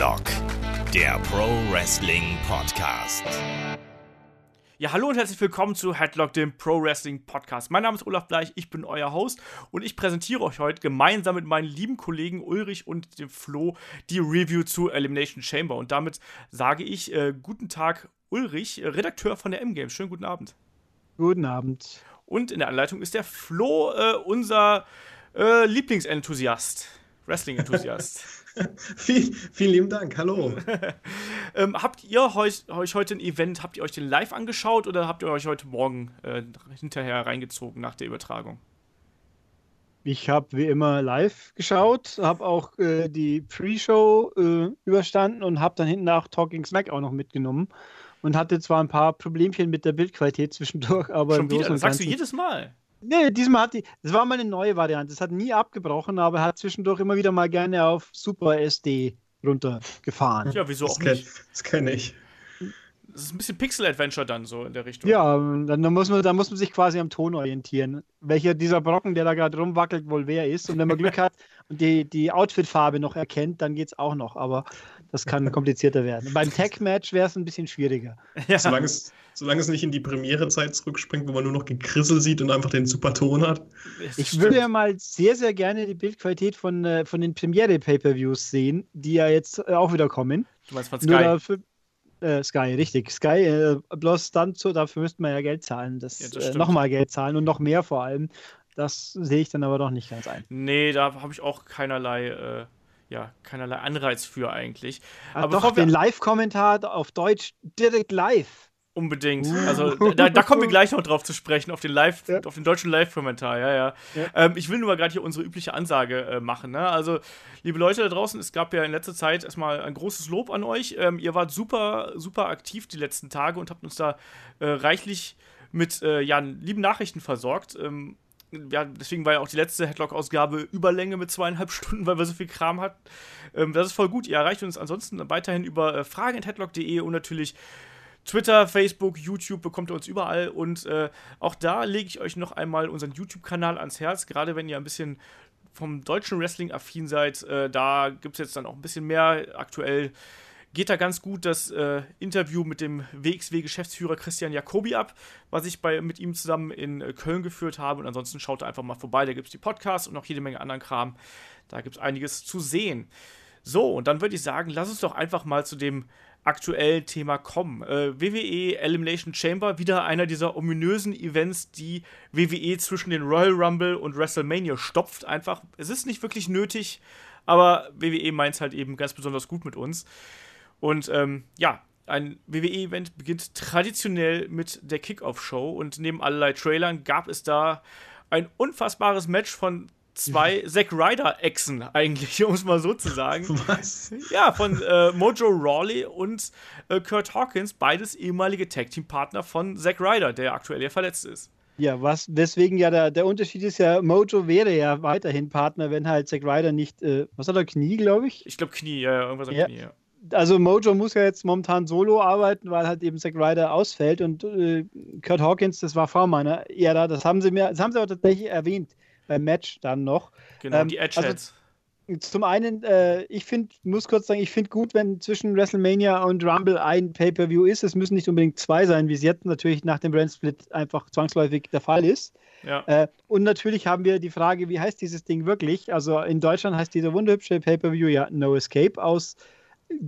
Headlock, der Pro Wrestling Podcast. Ja, hallo und herzlich willkommen zu Headlock, dem Pro Wrestling Podcast. Mein Name ist Olaf Bleich, ich bin euer Host und ich präsentiere euch heute gemeinsam mit meinen lieben Kollegen Ulrich und dem Flo die Review zu Elimination Chamber. Und damit sage ich äh, guten Tag, Ulrich, äh, Redakteur von der M-Games. Schönen guten Abend. Guten Abend. Und in der Anleitung ist der Flo, äh, unser äh, Lieblingsenthusiast, Wrestling-Enthusiast. Viel, vielen lieben Dank, hallo. ähm, habt ihr euch, euch, heute ein Event, habt ihr euch den live angeschaut oder habt ihr euch heute Morgen äh, hinterher reingezogen nach der Übertragung? Ich habe wie immer live geschaut, habe auch äh, die Pre-Show äh, überstanden und habe dann hinten nach Talking Smack auch noch mitgenommen und hatte zwar ein paar Problemchen mit der Bildqualität zwischendurch, aber Schon wieder, das sagst du jedes Mal. Nee, diesmal hat die, das war mal eine neue Variante. Es hat nie abgebrochen, aber hat zwischendurch immer wieder mal gerne auf Super SD runtergefahren. Ja, wieso das auch nicht? das kenne ich. Das ist ein bisschen Pixel-Adventure dann so in der Richtung. Ja, dann, dann, muss man, dann muss man sich quasi am Ton orientieren. Welcher dieser Brocken, der da gerade rumwackelt, wohl wer ist. Und wenn man Glück hat und die, die Outfit-Farbe noch erkennt, dann geht es auch noch. Aber das kann komplizierter werden. Beim Tech-Match wäre es ein bisschen schwieriger. Ja. Solange, es, solange es nicht in die Premiere-Zeit zurückspringt, wo man nur noch Gekrissel sieht und einfach den super Ton hat. Ich würde ja mal sehr, sehr gerne die Bildqualität von, äh, von den Premiere-Pay-Per-Views sehen, die ja jetzt äh, auch wieder kommen. Du meinst von Sky? Nur dafür, äh, Sky, richtig. Sky, äh, bloß dann so, dafür müsste man ja Geld zahlen. Das, ja, das äh, nochmal Geld zahlen und noch mehr vor allem. Das sehe ich dann aber doch nicht ganz ein. Nee, da habe ich auch keinerlei äh, ja, keinerlei Anreiz für eigentlich. Ah, Aber doch, den Live-Kommentar auf Deutsch direkt live. Unbedingt. Uh. Also da, da, kommen wir gleich noch drauf zu sprechen, auf den Live, ja. auf den deutschen Live-Kommentar, ja, ja. ja. Ähm, ich will nur mal gerade hier unsere übliche Ansage äh, machen. Ne? Also, liebe Leute da draußen, es gab ja in letzter Zeit erstmal ein großes Lob an euch. Ähm, ihr wart super, super aktiv die letzten Tage und habt uns da äh, reichlich mit äh, ja, lieben Nachrichten versorgt. Ähm, ja, deswegen war ja auch die letzte Headlock-Ausgabe Überlänge mit zweieinhalb Stunden, weil wir so viel Kram hatten. Ähm, das ist voll gut. Ihr erreicht uns ansonsten weiterhin über äh, fragen.headlock.de und natürlich Twitter, Facebook, YouTube bekommt ihr uns überall. Und äh, auch da lege ich euch noch einmal unseren YouTube-Kanal ans Herz, gerade wenn ihr ein bisschen vom deutschen Wrestling affin seid. Äh, da gibt es jetzt dann auch ein bisschen mehr aktuell geht da ganz gut das äh, Interview mit dem WXW-Geschäftsführer Christian Jacobi ab, was ich bei, mit ihm zusammen in äh, Köln geführt habe. Und ansonsten schaut da einfach mal vorbei. Da gibt es die Podcasts und noch jede Menge anderen Kram. Da gibt es einiges zu sehen. So, und dann würde ich sagen, lass uns doch einfach mal zu dem aktuellen Thema kommen. Äh, WWE Elimination Chamber, wieder einer dieser ominösen Events, die WWE zwischen den Royal Rumble und WrestleMania stopft. Einfach, es ist nicht wirklich nötig, aber WWE meint es halt eben ganz besonders gut mit uns. Und ähm, ja, ein WWE-Event beginnt traditionell mit der Kickoff-Show und neben allerlei Trailern gab es da ein unfassbares Match von zwei Zack Ryder-Echsen, eigentlich, um es mal so zu sagen. Was? Ja, von äh, Mojo Rawley und äh, Kurt Hawkins, beides ehemalige Tag-Team-Partner von Zack Ryder, der aktuell ja verletzt ist. Ja, was, deswegen ja der, der Unterschied ist ja, Mojo wäre ja weiterhin Partner, wenn halt Zack Ryder nicht, äh, was hat er, Knie, glaube ich? Ich glaube Knie, ja, irgendwas am ja. Knie, ja also Mojo muss ja jetzt momentan solo arbeiten, weil halt eben Zack Ryder ausfällt und äh, Kurt Hawkins, das war vor meiner Ära, das haben sie mir, das haben sie auch tatsächlich erwähnt beim Match dann noch. Genau, ähm, die Edgeheads. Also, zum einen, äh, ich finde, muss kurz sagen, ich finde gut, wenn zwischen WrestleMania und Rumble ein Pay-Per-View ist. Es müssen nicht unbedingt zwei sein, wie es jetzt natürlich nach dem Brand Split einfach zwangsläufig der Fall ist. Ja. Äh, und natürlich haben wir die Frage, wie heißt dieses Ding wirklich? Also in Deutschland heißt dieser wunderhübsche Pay-Per-View ja No Escape aus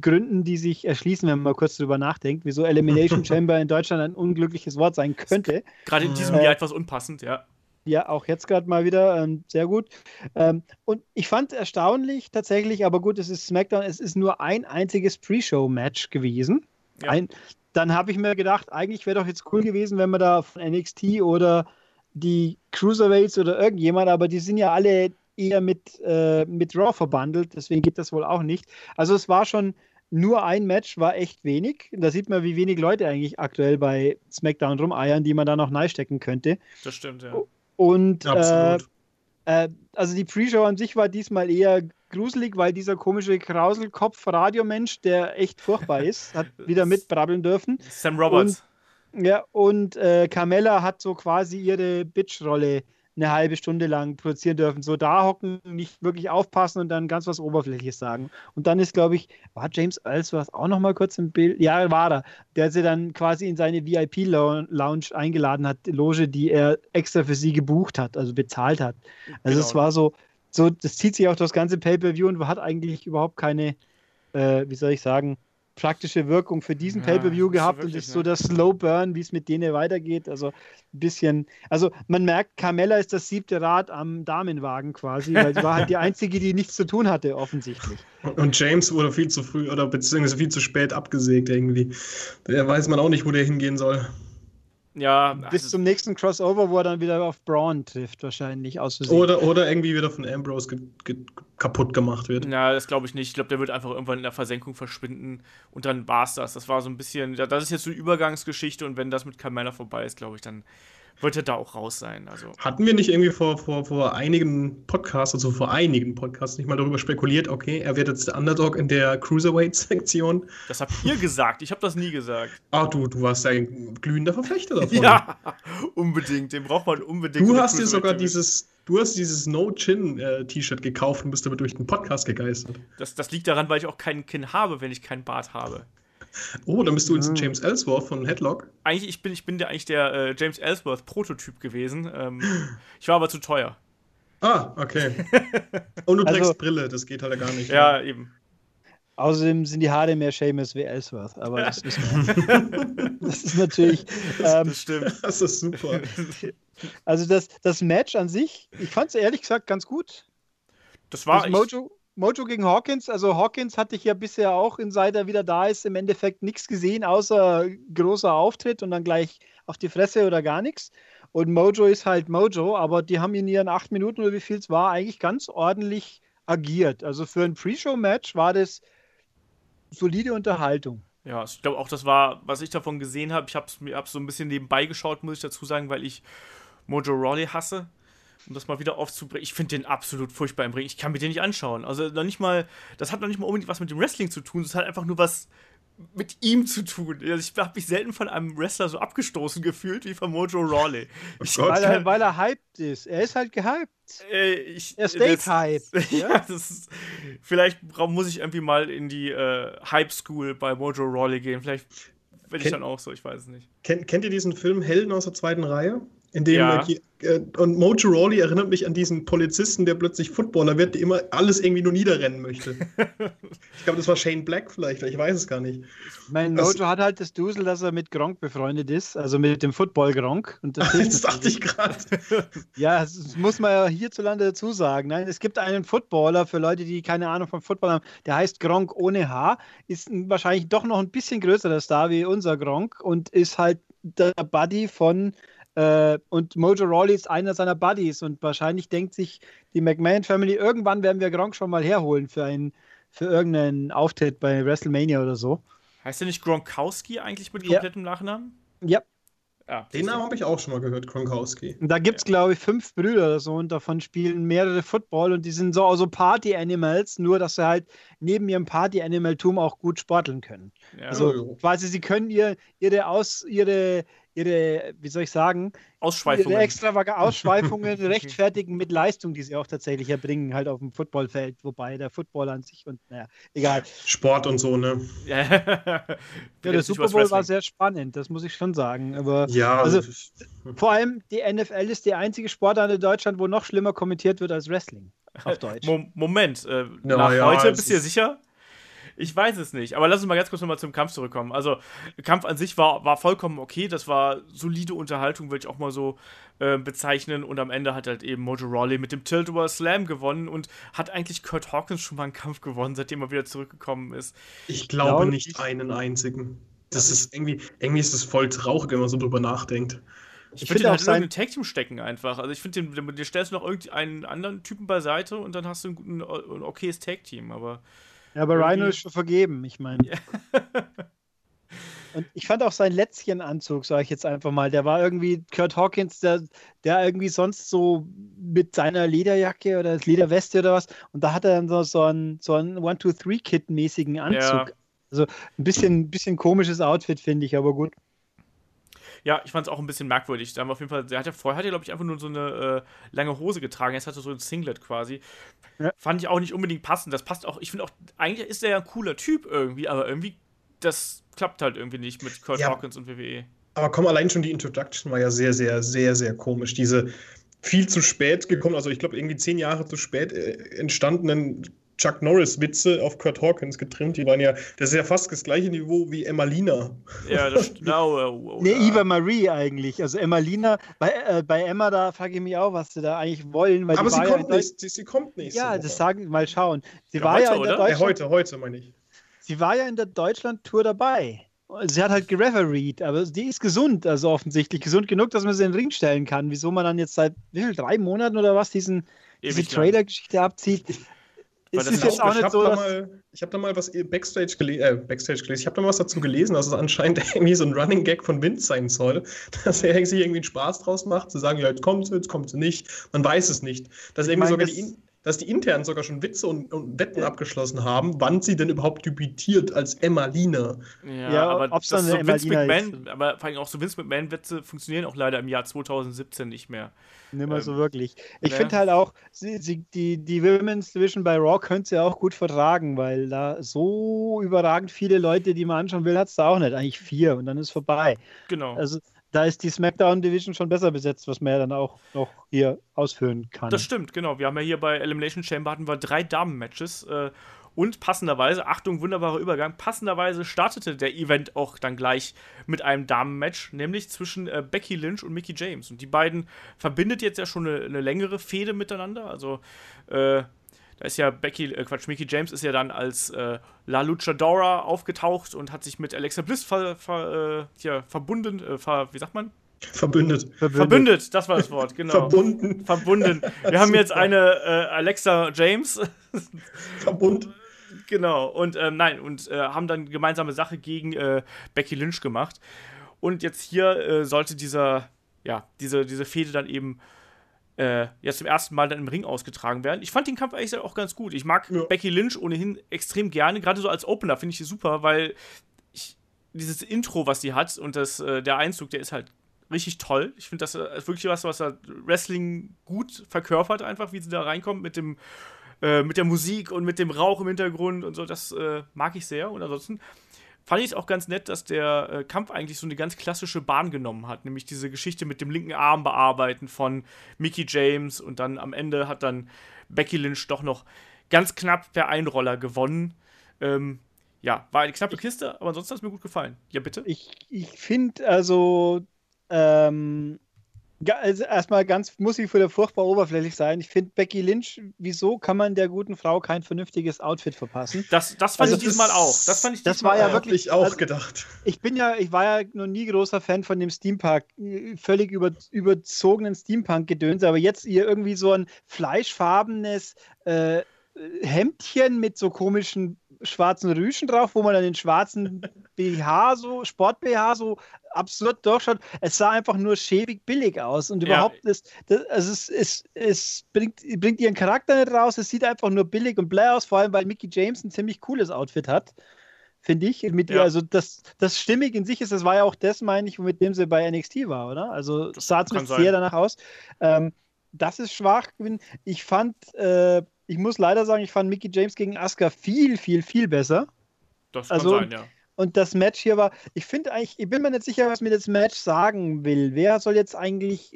Gründen, die sich erschließen, wenn man mal kurz drüber nachdenkt, wieso Elimination Chamber in Deutschland ein unglückliches Wort sein könnte. Gerade in diesem äh, Jahr etwas unpassend, ja. Ja, auch jetzt gerade mal wieder ähm, sehr gut. Ähm, und ich fand erstaunlich tatsächlich, aber gut, es ist SmackDown, es ist nur ein einziges Pre-Show-Match gewesen. Ja. Ein, dann habe ich mir gedacht, eigentlich wäre doch jetzt cool gewesen, wenn man da von NXT oder die Cruiserweights oder irgendjemand, aber die sind ja alle eher mit, äh, mit Raw verbandelt, deswegen geht das wohl auch nicht. Also es war schon nur ein Match, war echt wenig. Da sieht man, wie wenig Leute eigentlich aktuell bei SmackDown rumeiern, die man da noch neu stecken könnte. Das stimmt, ja. Und äh, äh, also die Pre-Show an sich war diesmal eher gruselig, weil dieser komische Krauselkopf-Radiomensch, der echt furchtbar ist, hat wieder mitbrabbeln dürfen. Sam Roberts. Und, ja, und äh, Carmella hat so quasi ihre Bitch-Rolle eine halbe Stunde lang produzieren dürfen. So da hocken, nicht wirklich aufpassen und dann ganz was Oberflächliches sagen. Und dann ist, glaube ich, war James Ellsworth auch noch mal kurz im Bild? Ja, war er. Der sie dann quasi in seine VIP-Lounge eingeladen hat, Loge, die er extra für sie gebucht hat, also bezahlt hat. Also genau. es war so, so, das zieht sich auch das ganze Pay-Per-View und hat eigentlich überhaupt keine, äh, wie soll ich sagen, praktische Wirkung für diesen ja, Pay-Per-View gehabt und ist so der Slow Burn, wie es mit denen weitergeht. Also ein bisschen, also man merkt, Carmella ist das siebte Rad am Damenwagen quasi, weil sie war halt die einzige, die nichts zu tun hatte, offensichtlich. Und James wurde viel zu früh oder beziehungsweise viel zu spät abgesägt irgendwie. Da weiß man auch nicht, wo der hingehen soll. Ja. Bis also zum nächsten Crossover, wo er dann wieder auf Braun trifft, wahrscheinlich aus Oder, oder irgendwie wieder von Ambrose ge ge kaputt gemacht wird. Ja, das glaube ich nicht. Ich glaube, der wird einfach irgendwann in der Versenkung verschwinden und dann war es das. Das war so ein bisschen, das ist jetzt so eine Übergangsgeschichte und wenn das mit Carmella vorbei ist, glaube ich, dann er da auch raus sein. Also. Hatten wir nicht irgendwie vor, vor, vor einigen Podcasts, also vor einigen Podcasts, nicht mal darüber spekuliert, okay, er wird jetzt der Underdog in der Cruiserweight-Sektion? Das habt ihr gesagt, ich habe das nie gesagt. Ah, du, du warst ein glühender Verfechter davon. ja, unbedingt, den braucht man unbedingt. Du hast dir sogar dieses, du hast dieses No-Chin-T-Shirt äh, gekauft und bist damit durch den Podcast gegeistert. Das, das liegt daran, weil ich auch keinen Kinn habe, wenn ich keinen Bart habe. Oh, dann bist du jetzt. James Ellsworth von Headlock. Eigentlich, ich bin, ich bin der, eigentlich der äh, James Ellsworth-Prototyp gewesen. Ähm, ich war aber zu teuer. Ah, okay. Und du also, trägst Brille, das geht halt gar nicht. Ja, ja, eben. Außerdem sind die Haare mehr Seamus wie Ellsworth, aber das ist, das ist natürlich. Ähm, das stimmt. Das ist super. Also das, das Match an sich, ich fand es ehrlich gesagt ganz gut. Das war. Das Mojo, Mojo gegen Hawkins, also Hawkins hatte ich ja bisher auch, seit er wieder da ist, im Endeffekt nichts gesehen, außer großer Auftritt und dann gleich auf die Fresse oder gar nichts. Und Mojo ist halt Mojo, aber die haben in ihren acht Minuten oder wie viel es war, eigentlich ganz ordentlich agiert. Also für ein Pre-Show-Match war das solide Unterhaltung. Ja, ich glaube auch, das war, was ich davon gesehen habe. Ich habe es mir so ein bisschen nebenbei geschaut, muss ich dazu sagen, weil ich Mojo Rawley hasse um das mal wieder aufzubringen, ich finde den absolut furchtbar im Ring. Ich kann mir den nicht anschauen. Also noch nicht mal, das hat noch nicht mal unbedingt was mit dem Wrestling zu tun, das hat einfach nur was mit ihm zu tun. Also ich habe mich selten von einem Wrestler so abgestoßen gefühlt wie von Mojo Rawley. Oh weil, er, weil er hyped ist. Er ist halt gehyped. Äh, ich, er steht hyped. ja, das ist, vielleicht muss ich irgendwie mal in die äh, Hype School bei Mojo Rawley gehen. Vielleicht bin ich dann auch so, ich weiß es nicht. Kennt, kennt ihr diesen Film Helden aus der zweiten Reihe? In dem ja. äh, und Mojo Rawley erinnert mich an diesen Polizisten, der plötzlich Footballer wird, der immer alles irgendwie nur niederrennen möchte. ich glaube, das war Shane Black vielleicht, ich weiß es gar nicht. Mein das, Mojo hat halt das Dusel, dass er mit Gronk befreundet ist, also mit dem Football Gronk. Und das, das dachte ich gerade. ja, das muss man ja hierzulande dazu sagen. Nein, es gibt einen Footballer für Leute, die keine Ahnung vom Football haben, der heißt Gronk ohne H, ist wahrscheinlich doch noch ein bisschen größerer Star wie unser Gronk und ist halt der Buddy von äh, und Mojo Rawley ist einer seiner Buddies und wahrscheinlich denkt sich die McMahon Family, irgendwann werden wir Gronk schon mal herholen für, einen, für irgendeinen Auftritt bei WrestleMania oder so. Heißt der nicht Gronkowski eigentlich mit komplettem ja. Nachnamen? Ja. Ja, Den Namen habe ich auch schon mal gehört, Gronkowski. Da gibt es, ja. glaube ich, fünf Brüder oder so und davon spielen mehrere Football und die sind so also Party-Animals, nur dass sie halt neben ihrem Party-Animaltum auch gut sporteln können. Ja. Also quasi, sie können ihr, ihre, Aus, ihre, ihre, wie soll ich sagen, Ausschweifungen, ihre extravagante Ausschweifungen rechtfertigen mit Leistung, die sie auch tatsächlich erbringen, halt auf dem Footballfeld, wobei der Football an sich und naja, egal. Sport und so, ne? ja, der Super Bowl war sehr spannend, das muss ich schon sagen. Aber ja, also, vor allem die NFL ist die einzige Sportart in Deutschland, wo noch schlimmer kommentiert wird als Wrestling. Auf Deutsch. Moment, äh, ja, nach ja, heute bist du dir sicher? Ich weiß es nicht. Aber lass uns mal ganz kurz nochmal zum Kampf zurückkommen. Also, der Kampf an sich war, war vollkommen okay. Das war solide Unterhaltung, würde ich auch mal so äh, bezeichnen. Und am Ende hat halt eben Mojo Rawley mit dem Tilt over Slam gewonnen und hat eigentlich Kurt Hawkins schon mal einen Kampf gewonnen, seitdem er wieder zurückgekommen ist. Ich glaube genau, nicht einen einzigen. Das ist irgendwie, irgendwie ist es voll traurig, wenn man so drüber nachdenkt. Ich, ich finde halt in Tag Team stecken einfach. Also ich finde, dir stellst du noch irgendeinen anderen Typen beiseite und dann hast du ein, ein, ein okayes Tag Team, aber ja, aber Rhino ist schon vergeben, ich meine. Und ich fand auch sein Lätzchenanzug, sage ich jetzt einfach mal, der war irgendwie Kurt Hawkins, der, der irgendwie sonst so mit seiner Lederjacke oder Lederweste oder was, und da hat er dann so, so einen, so einen One-Two-Three-Kit-mäßigen Anzug. Ja. Also ein bisschen, bisschen komisches Outfit, finde ich, aber gut. Ja, ich fand es auch ein bisschen merkwürdig. Da haben wir auf jeden Fall, der hat ja vorher, hat ja, glaube ich, einfach nur so eine äh, lange Hose getragen. Jetzt hat er so ein Singlet quasi. Ja. Fand ich auch nicht unbedingt passend. Das passt auch, ich finde auch, eigentlich ist er ja ein cooler Typ irgendwie, aber irgendwie, das klappt halt irgendwie nicht mit Kurt ja. Hawkins und WWE. Aber komm, allein schon die Introduction war ja sehr, sehr, sehr, sehr komisch. Diese viel zu spät gekommen, also ich glaube irgendwie zehn Jahre zu spät äh, entstandenen Chuck Norris-Witze auf Kurt Hawkins getrimmt. Die waren ja, das ist ja fast das gleiche Niveau wie Emmalina. Ja, das genau. Oh, oh, nee, Eva Marie eigentlich. Also Emmalina, bei, äh, bei Emma, da frage ich mich auch, was sie da eigentlich wollen. Aber sie kommt, ja nicht, sie, sie, kommt nicht. Ja, das sagen, mal schauen. Sie ja, war heute, ja in der Deutschland, ja, heute, heute meine ich. Sie war ja in der Deutschland-Tour dabei. Sie hat halt gerefereed, aber die ist gesund, also offensichtlich gesund genug, dass man sie in den Ring stellen kann. Wieso man dann jetzt seit wie viel, drei Monaten oder was diesen, diese Trailer-Geschichte abzieht, es ist jetzt auch nicht so, mal, ich habe da mal was Backstage, gele äh, Backstage gelesen. Ich habe da mal was dazu gelesen, dass es anscheinend irgendwie so ein Running Gag von Vince sein soll, dass er sich irgendwie einen Spaß draus macht, zu sagen, ja, jetzt kommt sie, jetzt kommt sie nicht. Man weiß es nicht. Dass irgendwie meine, sogar die dass die intern sogar schon Witze und, und Wetten ja. abgeschlossen haben, wann sie denn überhaupt debütiert als Emma Lina. Ja, ja aber das so Vince McMahon, aber vor allem auch so Vince McMahon-Witze funktionieren auch leider im Jahr 2017 nicht mehr. Nicht mehr ähm, so wirklich. Ich ja. finde halt auch, sie, sie, die, die Women's Division bei Raw könnte sie auch gut vertragen, weil da so überragend viele Leute, die man anschauen will, hat es da auch nicht. Eigentlich vier und dann ist vorbei. Genau. Also da ist die SmackDown Division schon besser besetzt, was man ja dann auch noch hier ausführen kann. Das stimmt, genau. Wir haben ja hier bei Elimination Chamber hatten wir drei Damen-Matches. Äh, und passenderweise, Achtung, wunderbarer Übergang, passenderweise startete der Event auch dann gleich mit einem Damen-Match, nämlich zwischen äh, Becky Lynch und Mickey James. Und die beiden verbindet jetzt ja schon eine, eine längere Fehde miteinander. Also, äh, da ist ja Becky, äh, Quatsch, Mickey James ist ja dann als äh, La Luchadora aufgetaucht und hat sich mit Alexa Bliss ver, ver, äh, hier, verbunden, äh, ver, wie sagt man? Verbündet. Verbündet. Verbündet, das war das Wort, genau. Verbunden. Verbunden. Wir haben jetzt eine äh, Alexa James. Verbunden. Genau, und ähm, nein, und äh, haben dann gemeinsame Sache gegen äh, Becky Lynch gemacht. Und jetzt hier äh, sollte dieser, ja, diese, diese Fehde dann eben äh, jetzt zum ersten Mal dann im Ring ausgetragen werden. Ich fand den Kampf eigentlich auch ganz gut. Ich mag ja. Becky Lynch ohnehin extrem gerne, gerade so als Opener finde ich sie super, weil ich, dieses Intro, was sie hat und das, äh, der Einzug, der ist halt richtig toll. Ich finde das äh, ist wirklich was, was Wrestling gut verkörpert, einfach, wie sie da reinkommt mit dem äh, mit der Musik und mit dem Rauch im Hintergrund und so. Das äh, mag ich sehr. Und ansonsten fand ich es auch ganz nett, dass der äh, Kampf eigentlich so eine ganz klassische Bahn genommen hat, nämlich diese Geschichte mit dem linken Arm bearbeiten von Mickey James und dann am Ende hat dann Becky Lynch doch noch ganz knapp per Einroller gewonnen. Ähm, ja, war eine knappe Kiste, aber ansonsten hat es mir gut gefallen. Ja, bitte? Ich, ich finde also, ähm, also erstmal ganz, muss ich wieder furchtbar oberflächlich sein. Ich finde Becky Lynch, wieso kann man der guten Frau kein vernünftiges Outfit verpassen? Das, das fand also ich diesmal auch. Das fand ich das war ja wirklich auch also, gedacht. Ich bin ja, ich war ja noch nie großer Fan von dem Steampunk, völlig über, überzogenen Steampunk-Gedöns, aber jetzt ihr irgendwie so ein fleischfarbenes äh, Hemdchen mit so komischen schwarzen Rüschen drauf, wo man dann den schwarzen BH, so Sport-BH, so absurd durchschaut. Es sah einfach nur schäbig billig aus und überhaupt ja. ist, das, also es, es, es bringt, bringt ihren Charakter nicht raus. Es sieht einfach nur billig und bläh aus, vor allem weil Mickey James ein ziemlich cooles Outfit hat. Finde ich. Mit ja. ihr, also das, das stimmig in sich ist, das war ja auch das, meine ich, mit dem sie bei NXT war, oder? Also das sah zumindest sehr danach aus. Ähm, das ist schwach. Ich fand, äh, ich muss leider sagen, ich fand Mickey James gegen Asuka viel, viel, viel besser. Das kann also, sein, ja. Und das Match hier war, ich finde eigentlich, ich bin mir nicht sicher, was mir das Match sagen will. Wer soll jetzt eigentlich,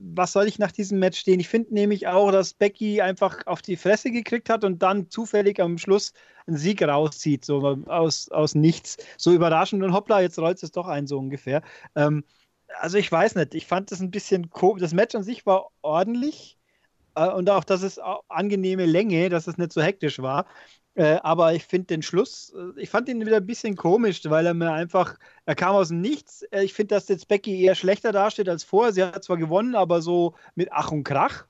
was soll ich nach diesem Match stehen? Ich finde nämlich auch, dass Becky einfach auf die Fresse gekriegt hat und dann zufällig am Schluss einen Sieg rauszieht, so aus, aus nichts. So überraschend und hoppla, jetzt rollt es doch ein, so ungefähr. Ähm, also ich weiß nicht, ich fand das ein bisschen komisch. Das Match an sich war ordentlich äh, und auch, dass es angenehme Länge, dass es nicht so hektisch war. Äh, aber ich finde den Schluss, äh, ich fand ihn wieder ein bisschen komisch, weil er mir einfach, er kam aus dem Nichts. Äh, ich finde, dass jetzt Becky eher schlechter dasteht als vorher. Sie hat zwar gewonnen, aber so mit Ach und Krach.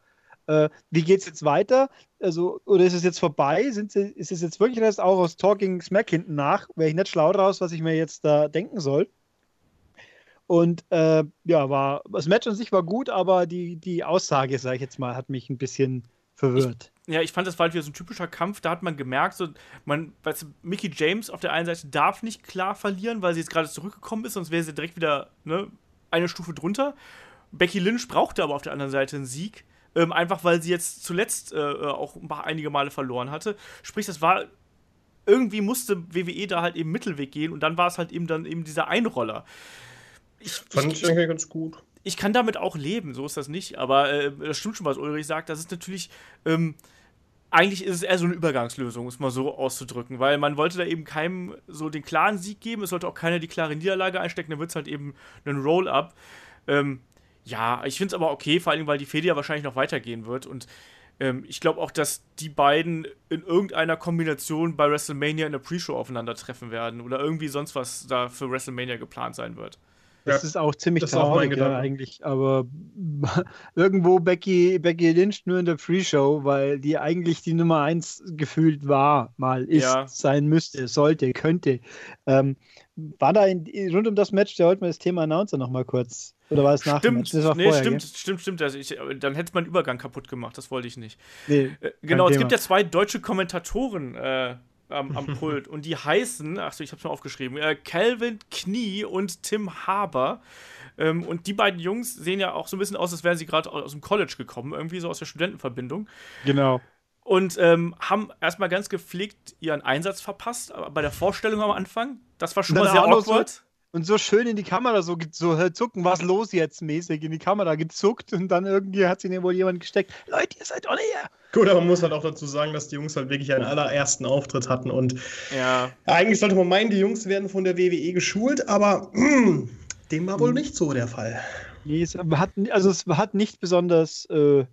Äh, wie geht es jetzt weiter? Also, oder ist es jetzt vorbei? Sind sie, ist es jetzt wirklich das auch aus Talking Smack hinten nach? Wäre ich nicht schlau draus, was ich mir jetzt da denken soll. Und äh, ja, war, das Match an sich war gut, aber die, die Aussage, sage ich jetzt mal, hat mich ein bisschen verwirrt. Ich, ja, ich fand, das war halt wieder so ein typischer Kampf. Da hat man gemerkt, so, man, weißt du, Mickey James auf der einen Seite darf nicht klar verlieren, weil sie jetzt gerade zurückgekommen ist, sonst wäre sie direkt wieder, ne, eine Stufe drunter. Becky Lynch brauchte aber auf der anderen Seite einen Sieg. Ähm, einfach weil sie jetzt zuletzt äh, äh auch einige Male verloren hatte. Sprich, das war irgendwie musste WWE da halt eben Mittelweg gehen und dann war es halt eben dann eben dieser Einroller. Ich, Fand ich, ich eigentlich ganz gut. Ich kann damit auch leben, so ist das nicht, aber äh, das stimmt schon, was Ulrich sagt. Das ist natürlich. Ähm, eigentlich ist es eher so eine Übergangslösung, um es mal so auszudrücken, weil man wollte da eben keinem so den klaren Sieg geben, es sollte auch keiner die klare Niederlage einstecken, dann wird es halt eben ein Roll-Up. Ähm, ja, ich finde es aber okay, vor allem, weil die Fede ja wahrscheinlich noch weitergehen wird und ähm, ich glaube auch, dass die beiden in irgendeiner Kombination bei WrestleMania in der Pre-Show aufeinandertreffen werden oder irgendwie sonst was da für WrestleMania geplant sein wird. Das ja, ist auch ziemlich traurig ja, eigentlich, aber irgendwo Becky, Becky Lynch nur in der Pre-Show, weil die eigentlich die Nummer 1 gefühlt war, mal ist, ja. sein müsste, sollte, könnte. Ähm, war da in, rund um das Match, der wollten wir das Thema Announcer nochmal kurz oder war es nach Stimmt, nee, vorher, stimmt, gell? stimmt, stimmt. Also ich, dann hätte man Übergang kaputt gemacht, das wollte ich nicht. Nee, äh, genau, es Thema. gibt ja zwei deutsche Kommentatoren äh, am, am Pult und die heißen, achso, ich hab's mal aufgeschrieben, äh, Calvin Knie und Tim Haber. Ähm, und die beiden Jungs sehen ja auch so ein bisschen aus, als wären sie gerade aus dem College gekommen, irgendwie so aus der Studentenverbindung. Genau. Und ähm, haben erstmal ganz gepflegt ihren Einsatz verpasst, aber bei der Vorstellung am Anfang, das war schon mal sehr awkward und so schön in die Kamera so, so zucken, was los jetzt mäßig in die Kamera gezuckt und dann irgendwie hat sich wohl jemand gesteckt. Leute, ihr seid alle hier. Gut, aber man muss halt auch dazu sagen, dass die Jungs halt wirklich einen allerersten Auftritt hatten und ja. eigentlich sollte man meinen, die Jungs werden von der WWE geschult, aber mh, dem war wohl hm. nicht so der Fall. Nee, es hat, also es hat nicht besonders äh,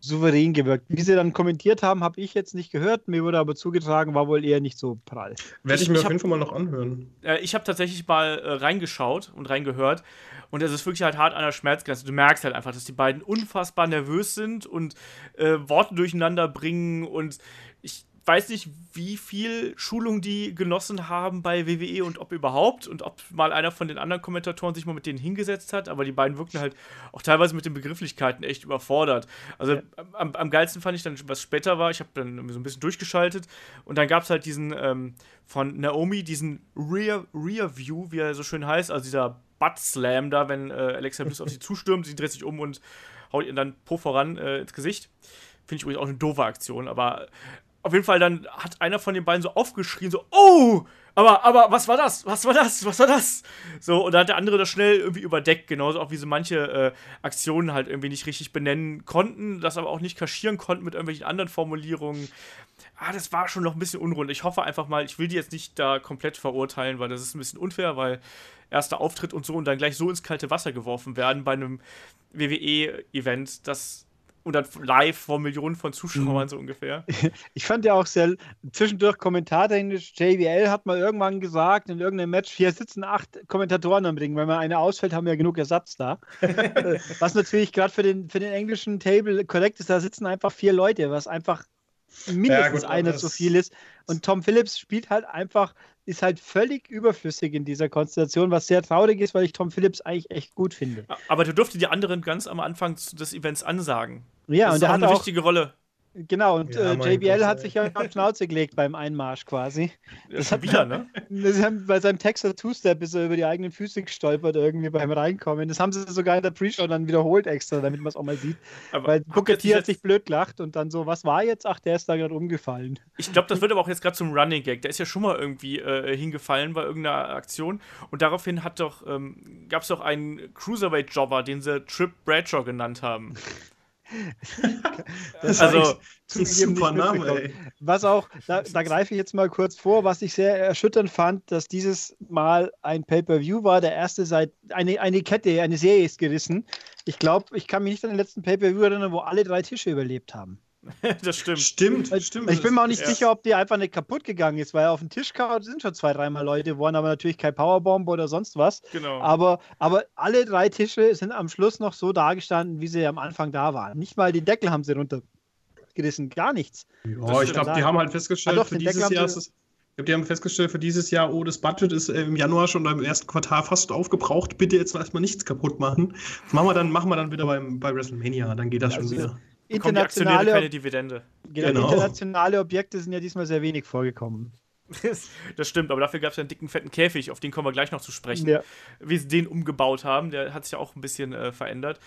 souverän gewirkt. Wie sie dann kommentiert haben, habe ich jetzt nicht gehört. Mir wurde aber zugetragen, war wohl eher nicht so prall. Werde ich, mir ich auf jeden Fall mal noch anhören. Äh, ich habe tatsächlich mal äh, reingeschaut und reingehört. Und es ist wirklich halt hart an der Schmerzgrenze. Du merkst halt einfach, dass die beiden unfassbar nervös sind und äh, Worte durcheinander bringen. Und weiß nicht, wie viel Schulung die genossen haben bei WWE und ob überhaupt und ob mal einer von den anderen Kommentatoren sich mal mit denen hingesetzt hat, aber die beiden wirkten halt auch teilweise mit den Begrifflichkeiten echt überfordert. Also ja. am, am, geilsten fand ich dann, was später war, ich habe dann so ein bisschen durchgeschaltet und dann gab es halt diesen ähm, von Naomi, diesen Rear, Rear View, wie er so schön heißt, also dieser Butt Slam da, wenn äh, Alexa Bliss auf sie zustürmt, sie dreht sich um und haut ihr dann Po voran äh, ins Gesicht. Finde ich übrigens auch eine doofe Aktion, aber auf jeden Fall dann hat einer von den beiden so aufgeschrien, so, oh, aber, aber was war das? Was war das? Was war das? So, und da hat der andere das schnell irgendwie überdeckt, genauso auch wie sie manche äh, Aktionen halt irgendwie nicht richtig benennen konnten, das aber auch nicht kaschieren konnten mit irgendwelchen anderen Formulierungen. Ah, das war schon noch ein bisschen unrund. Ich hoffe einfach mal, ich will die jetzt nicht da komplett verurteilen, weil das ist ein bisschen unfair, weil erster Auftritt und so und dann gleich so ins kalte Wasser geworfen werden bei einem WWE-Event, das und dann live vor Millionen von Zuschauern mhm. so ungefähr. Ich fand ja auch sehr zwischendurch kommentartechnisch, JBL hat mal irgendwann gesagt in irgendeinem Match, hier sitzen acht Kommentatoren am Ring, wenn mal eine ausfällt, haben wir ja genug Ersatz da. Äh, was natürlich gerade für den, für den englischen Table korrekt ist, da sitzen einfach vier Leute, was einfach mindestens ja, einer zu viel ist. Und Tom Phillips spielt halt einfach, ist halt völlig überflüssig in dieser Konstellation, was sehr traurig ist, weil ich Tom Phillips eigentlich echt gut finde. Aber du durfte die anderen ganz am Anfang des Events ansagen. Ja, das und er hat eine auch, wichtige Rolle. Genau, und ja, äh, JBL hat sich ja auf Schnauze gelegt beim Einmarsch quasi. Das hat wieder, ne? Das haben, bei seinem Texas Two-Step ist er über die eigenen Füße gestolpert irgendwie beim Reinkommen. Das haben sie sogar in der Pre-Show dann wiederholt extra, damit man es auch mal sieht. Aber Weil Booker T hat sich blöd gelacht und dann so, was war jetzt? Ach, der ist da gerade umgefallen. Ich glaube, das wird aber auch jetzt gerade zum Running Gag. Der ist ja schon mal irgendwie äh, hingefallen bei irgendeiner Aktion und daraufhin hat doch, ähm, gab es doch einen Cruiserweight-Jobber, den sie Trip Bradshaw genannt haben. das also, ein super Name, ey. Was auch, da, da greife ich jetzt mal kurz vor, was ich sehr erschütternd fand, dass dieses Mal ein Pay-Per-View war, der erste seit, eine, eine Kette, eine Serie ist gerissen. Ich glaube, ich kann mich nicht an den letzten Pay-Per-View erinnern, wo alle drei Tische überlebt haben. das stimmt. Stimmt, weil, stimmt. Ich bin mir auch nicht ja. sicher, ob die einfach nicht kaputt gegangen ist, weil auf dem Tisch sind schon zwei, dreimal Leute geworden, aber natürlich kein Powerbomb oder sonst was. Genau. Aber, aber alle drei Tische sind am Schluss noch so dagestanden, wie sie am Anfang da waren. Nicht mal die Deckel haben sie runtergerissen, gar nichts. Ja, ich glaube, die haben halt festgestellt, ah, doch, für dieses Jahr ist es. Ich glaube, die haben festgestellt, für dieses Jahr, oh, das Budget ist im Januar schon im ersten Quartal fast aufgebraucht. Bitte jetzt erstmal nichts kaputt machen. Das machen wir dann, machen wir dann wieder beim, bei WrestleMania, dann geht das also, schon wieder internationale, keine Dividende. Genau, genau. internationale Objekte sind ja diesmal sehr wenig vorgekommen. das stimmt, aber dafür gab es ja einen dicken, fetten Käfig, auf den kommen wir gleich noch zu sprechen. Ja. Wie sie den umgebaut haben, der hat sich ja auch ein bisschen äh, verändert.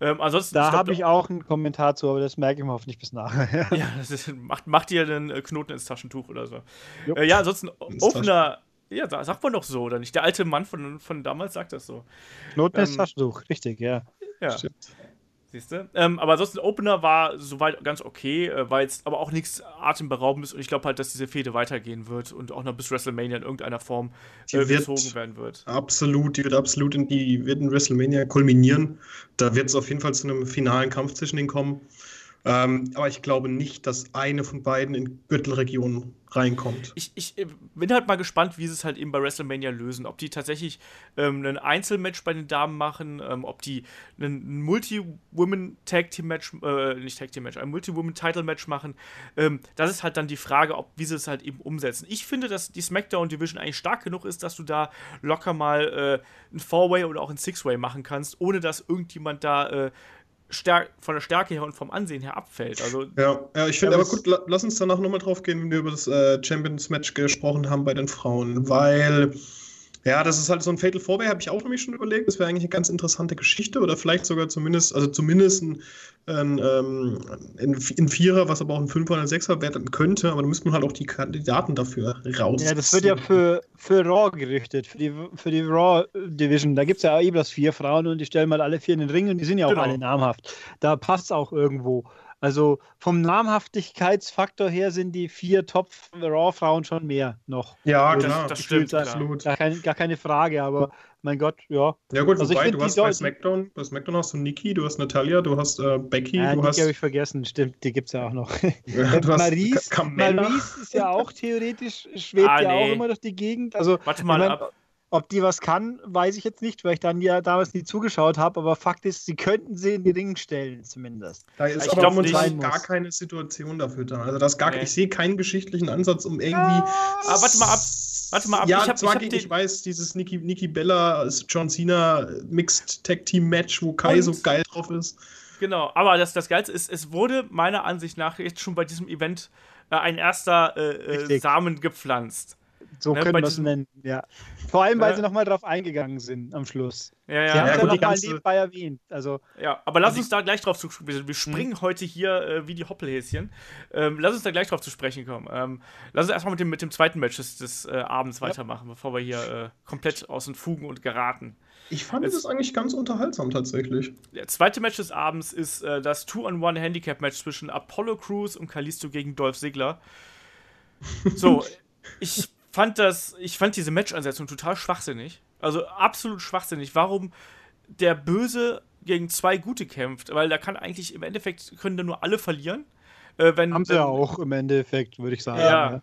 Ähm, ansonsten, da habe ich auch einen Kommentar zu, aber das merke ich mir hoffentlich bis nachher. ja, das ist, macht, macht ihr einen äh, Knoten ins Taschentuch oder so. Äh, ja, ansonsten Opener. Ja, sagt man doch so, oder nicht? Der alte Mann von, von damals sagt das so. Knoten ins ähm, Taschentuch, richtig, ja. Ja. Stimmt. Siehst du? Ähm, aber ansonsten, Opener war soweit ganz okay, äh, war jetzt aber auch nichts Atemberaubendes und ich glaube halt, dass diese Fehde weitergehen wird und auch noch bis WrestleMania in irgendeiner Form äh, gezogen werden wird. Absolut, die wird absolut in die wird in WrestleMania kulminieren. Da wird es auf jeden Fall zu einem finalen Kampf zwischen denen kommen. Ähm, aber ich glaube nicht, dass eine von beiden in Gürtelregion reinkommt. Ich, ich äh, bin halt mal gespannt, wie sie es halt eben bei WrestleMania lösen. Ob die tatsächlich ähm, ein Einzelmatch bei den Damen machen, ähm, ob die ein Multi-Women-Tag-Team-Match, äh, nicht Tag-Team-Match, ein Multi-Women-Title-Match machen. Ähm, das ist halt dann die Frage, ob, wie sie es halt eben umsetzen. Ich finde, dass die SmackDown-Division eigentlich stark genug ist, dass du da locker mal äh, ein Four-Way oder auch ein Six-Way machen kannst, ohne dass irgendjemand da äh, von der Stärke her und vom Ansehen her abfällt. Also, ja, ja ich finde aber gut, lass uns danach nochmal drauf gehen, wenn wir über das äh, Champions Match gesprochen haben bei den Frauen, weil ja, das ist halt so ein Fatal Four-Way, habe ich auch nämlich schon überlegt. Das wäre eigentlich eine ganz interessante Geschichte oder vielleicht sogar zumindest, also zumindest ein, ein, ähm, ein, ein Vierer, was aber auch ein Fünfer oder ein Sechser werden könnte, aber da müsste man halt auch die Kandidaten dafür raus. Ja, das wird ja für, für Raw gerichtet, für die, für die Raw Division. Da gibt es ja eben das vier Frauen und die stellen mal alle vier in den Ring und die sind ja auch genau. alle namhaft. Da passt es auch irgendwo. Also vom Namhaftigkeitsfaktor her sind die vier Top-Raw-Frauen schon mehr noch. Ja, genau, das stimmt. Absolut. Gar, kein, gar, keine Frage, aber mein Gott, ja. Ja gut, also wobei, du hast bei SmackDown, bei SmackDown hast du Niki, du hast Natalia, du hast äh, Becky, ja, du Niki hast... habe ich vergessen, stimmt, die gibt es ja auch noch. Ja, Maries, Maries ist ja auch theoretisch, schwebt ah, ja nee. auch immer durch die Gegend. Also, Warte mal ich mein, ab. Ob die was kann, weiß ich jetzt nicht, weil ich dann ja damals nie zugeschaut habe. Aber Fakt ist, sie könnten sie in die Ringe stellen, zumindest. Da ist ich aber momentan gar keine Situation dafür da. Also das gar, nee. ich sehe keinen geschichtlichen Ansatz, um irgendwie. Ah, ah warte mal ab. Warte mal ab. Ja, ich, hab, zwar, ich, ich weiß, dieses Nikki, Nikki Bella, John Cena Mixed Tag Team Match, wo Kai Und? so geil drauf ist. Genau, aber das, das Geilste ist, es wurde meiner Ansicht nach jetzt schon bei diesem Event äh, ein erster äh, äh Samen gepflanzt. So ne, können wir es nennen, ja. Vor allem, weil ja. sie nochmal drauf eingegangen sind am Schluss. Ja, ja. Sie haben ja, ja nochmal nebenbei erwähnt. Also, ja, aber lass also uns da gleich drauf zu sprechen. Wir springen hm. heute hier äh, wie die Hoppelhäschen. Ähm, lass uns da gleich drauf zu sprechen kommen. Ähm, lass uns erstmal mit dem, mit dem zweiten Match des, des äh, Abends ja. weitermachen, bevor wir hier äh, komplett aus den Fugen und geraten. Ich fand es eigentlich ganz unterhaltsam tatsächlich. Der zweite Match des Abends ist äh, das Two-on-One-Handicap-Match zwischen Apollo Crews und Kalisto gegen Dolph Ziggler. So, ich fand das, ich fand diese Match-Ansetzung total schwachsinnig. Also absolut schwachsinnig. Warum der Böse gegen zwei Gute kämpft, weil da kann eigentlich im Endeffekt können da nur alle verlieren. Äh, wenn, Haben sie ja auch im Endeffekt, würde ich sagen. Ja. ja.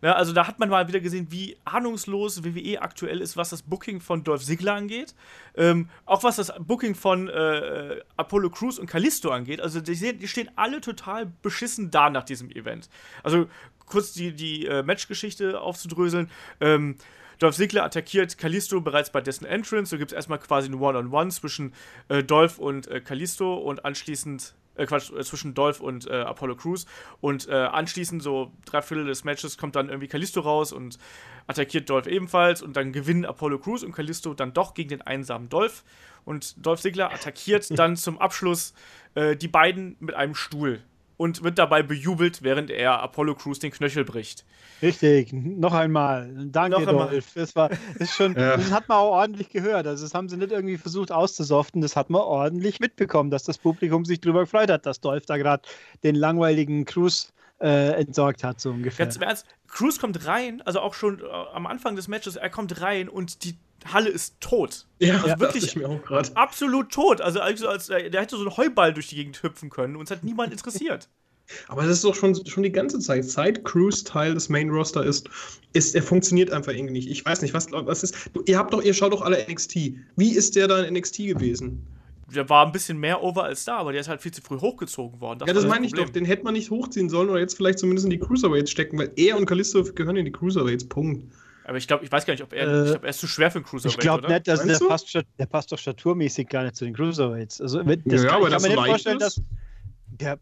Ne, also da hat man mal wieder gesehen, wie ahnungslos WWE aktuell ist, was das Booking von Dolph Ziggler angeht. Ähm, auch was das Booking von äh, Apollo Crews und Kalisto angeht. Also die, die, stehen alle total beschissen da nach diesem Event. Also kurz die, die äh, Matchgeschichte aufzudröseln. Ähm, Dolph Ziggler attackiert Kalisto bereits bei dessen Entrance. So gibt es erstmal quasi ein One-on-One -on -One zwischen äh, Dolph und äh, Kalisto und anschließend äh, Quatsch, äh, zwischen Dolph und äh, Apollo Crews. Und äh, anschließend, so drei Viertel des Matches, kommt dann irgendwie Kalisto raus und attackiert Dolph ebenfalls. Und dann gewinnen Apollo Crews und Kalisto dann doch gegen den einsamen Dolph. Und Dolph Ziggler attackiert dann zum Abschluss äh, die beiden mit einem Stuhl und wird dabei bejubelt, während er Apollo Crews den Knöchel bricht. Richtig, noch einmal. Danke, noch einmal. Dolph. Das, war, das, schon, ja. das hat man auch ordentlich gehört. Also, das haben sie nicht irgendwie versucht auszusoften. Das hat man ordentlich mitbekommen, dass das Publikum sich darüber gefreut hat, dass Dolph da gerade den langweiligen Crews äh, entsorgt hat, so ungefähr. Ganz im Ernst, Cruz kommt rein, also auch schon äh, am Anfang des Matches, er kommt rein und die Halle ist tot. Ja, also ja wirklich ich mir auch gerade. absolut tot. Also, also als, der hätte so einen Heuball durch die Gegend hüpfen können und es hat niemand interessiert. Aber das ist doch schon, schon die ganze Zeit. Seit Cruz Teil des Main Roster ist, ist, er funktioniert einfach irgendwie nicht. Ich weiß nicht, was, was ist. Ihr habt doch, ihr schaut doch alle NXT. Wie ist der da in NXT gewesen? der war ein bisschen mehr over als da, aber der ist halt viel zu früh hochgezogen worden. Das ja, das meine ich doch. Den hätte man nicht hochziehen sollen oder jetzt vielleicht zumindest in die Cruiserweights stecken, weil er und Kalisto gehören in die Cruiserweights. Punkt. Aber ich glaube, ich weiß gar nicht, ob er, äh, ich glaub, er ist zu schwer für einen Cruiserweight. Ich glaube nicht, dass der passt, der passt, doch staturmäßig gar nicht zu den Cruiserweights. Also, das ja, kann, aber ich kann mir nicht vorstellen, ist? dass der,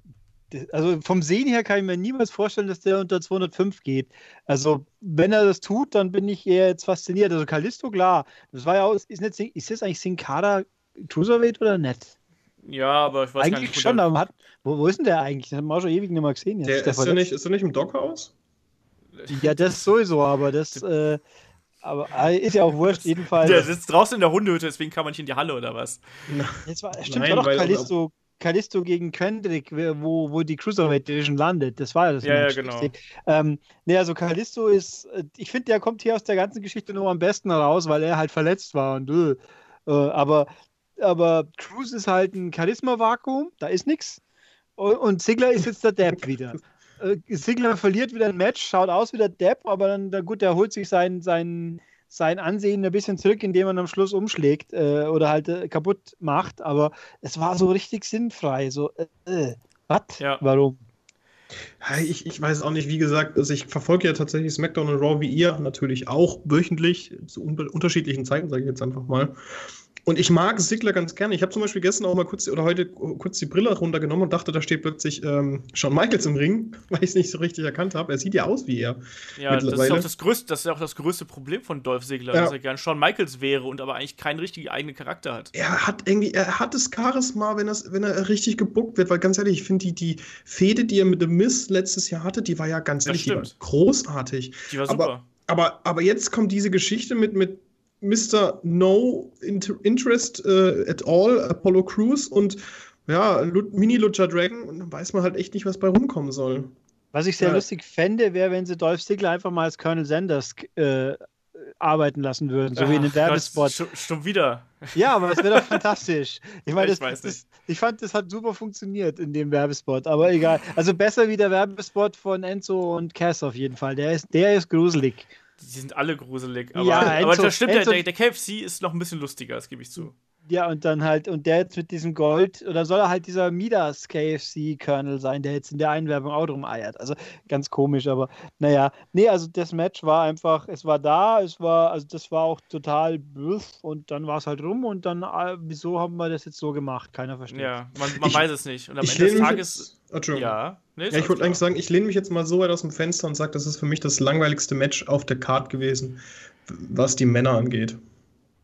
also vom Sehen her kann ich mir niemals vorstellen, dass der unter 205 geht. Also, wenn er das tut, dann bin ich eher jetzt fasziniert. Also, Kalisto, klar. Das war ja auch, ist, nicht, ist das eigentlich Sinkada Cruiserweight oder nicht? Ja, aber ich weiß eigentlich gar nicht. schon, aber hat, wo, wo ist denn der eigentlich? Den haben wir auch schon ewig nicht mehr gesehen. Jetzt. Der, ist, der nicht, ist der nicht im Dockhaus? Ja, das sowieso, aber das. Äh, aber äh, ist ja auch wurscht, jedenfalls. Der sitzt draußen in der Hundehütte, deswegen kann man nicht in die Halle oder was? Jetzt war, stimmt, Nein, war doch Kalisto, Kalisto gegen Kendrick, wo, wo die Cruiserweight Division landet. Das war ja das Ja, genau. Ähm, ne, also Kalisto ist, äh, ich finde, der kommt hier aus der ganzen Geschichte nur am besten raus, weil er halt verletzt war und äh, äh aber, aber Cruz ist halt ein Charisma-Vakuum, da ist nichts. Und, und Ziggler ist jetzt der Depp wieder. Äh, Ziggler verliert wieder ein Match, schaut aus wie der Depp, aber dann, dann gut, der holt sich sein, sein, sein Ansehen ein bisschen zurück, indem man am Schluss umschlägt äh, oder halt äh, kaputt macht. Aber es war so richtig sinnfrei. So, äh, äh was? Ja. Warum? Ich, ich weiß auch nicht, wie gesagt, also ich verfolge ja tatsächlich SmackDown und Raw wie ihr natürlich auch wöchentlich zu un unterschiedlichen Zeiten, sage ich jetzt einfach mal. Und ich mag Sigler ganz gerne. Ich habe zum Beispiel gestern auch mal kurz oder heute kurz die Brille runtergenommen und dachte, da steht plötzlich ähm, Shawn Michaels im Ring, weil ich es nicht so richtig erkannt habe. Er sieht ja aus wie er. Ja, das ist, auch das, größte, das ist auch das größte Problem von Dolph Sigler, ja. dass er gern Shawn Michaels wäre und aber eigentlich keinen richtigen eigenen Charakter hat. Er hat irgendwie, er hat das Charisma, wenn, wenn er richtig gebuckt wird, weil ganz ehrlich, ich finde die, die Fehde, die er mit The Miss letztes Jahr hatte, die war ja ganz ehrlich, die großartig. Die war super. Aber, aber, aber jetzt kommt diese Geschichte mit, mit Mr. No Interest uh, at all, Apollo Crews und ja, Mini Lucha Dragon und dann weiß man halt echt nicht, was bei rumkommen soll. Was ich sehr ja. lustig fände, wäre, wenn sie Dolph Ziggler einfach mal als Colonel Sanders äh, arbeiten lassen würden, so Ach, wie in den Werbespot. Schon, schon, wieder. Ja, aber es wäre doch fantastisch. Ich meine, ich, das, das, ich fand, das hat super funktioniert in dem Werbespot, aber egal. Also besser wie der Werbespot von Enzo und Cass auf jeden Fall. Der ist, der ist gruselig. Die sind alle gruselig. Aber, ja, Enzo, aber das stimmt, Enzo, der, der KFC ist noch ein bisschen lustiger, das gebe ich zu. Ja, und dann halt, und der jetzt mit diesem Gold, oder soll er halt dieser Midas KFC-Colonel sein, der jetzt in der Einwerbung auch rumeiert. Also ganz komisch, aber naja. Nee, also das Match war einfach, es war da, es war, also das war auch total bluff und dann war es halt rum und dann, äh, wieso haben wir das jetzt so gemacht? Keiner versteht. Ja, man, man ich, weiß es nicht. Und am Ende des Tages. Oh, ja, nee, ja, ich wollte eigentlich sagen, ich lehne mich jetzt mal so weit aus dem Fenster und sage, das ist für mich das langweiligste Match auf der Card gewesen, was die Männer angeht.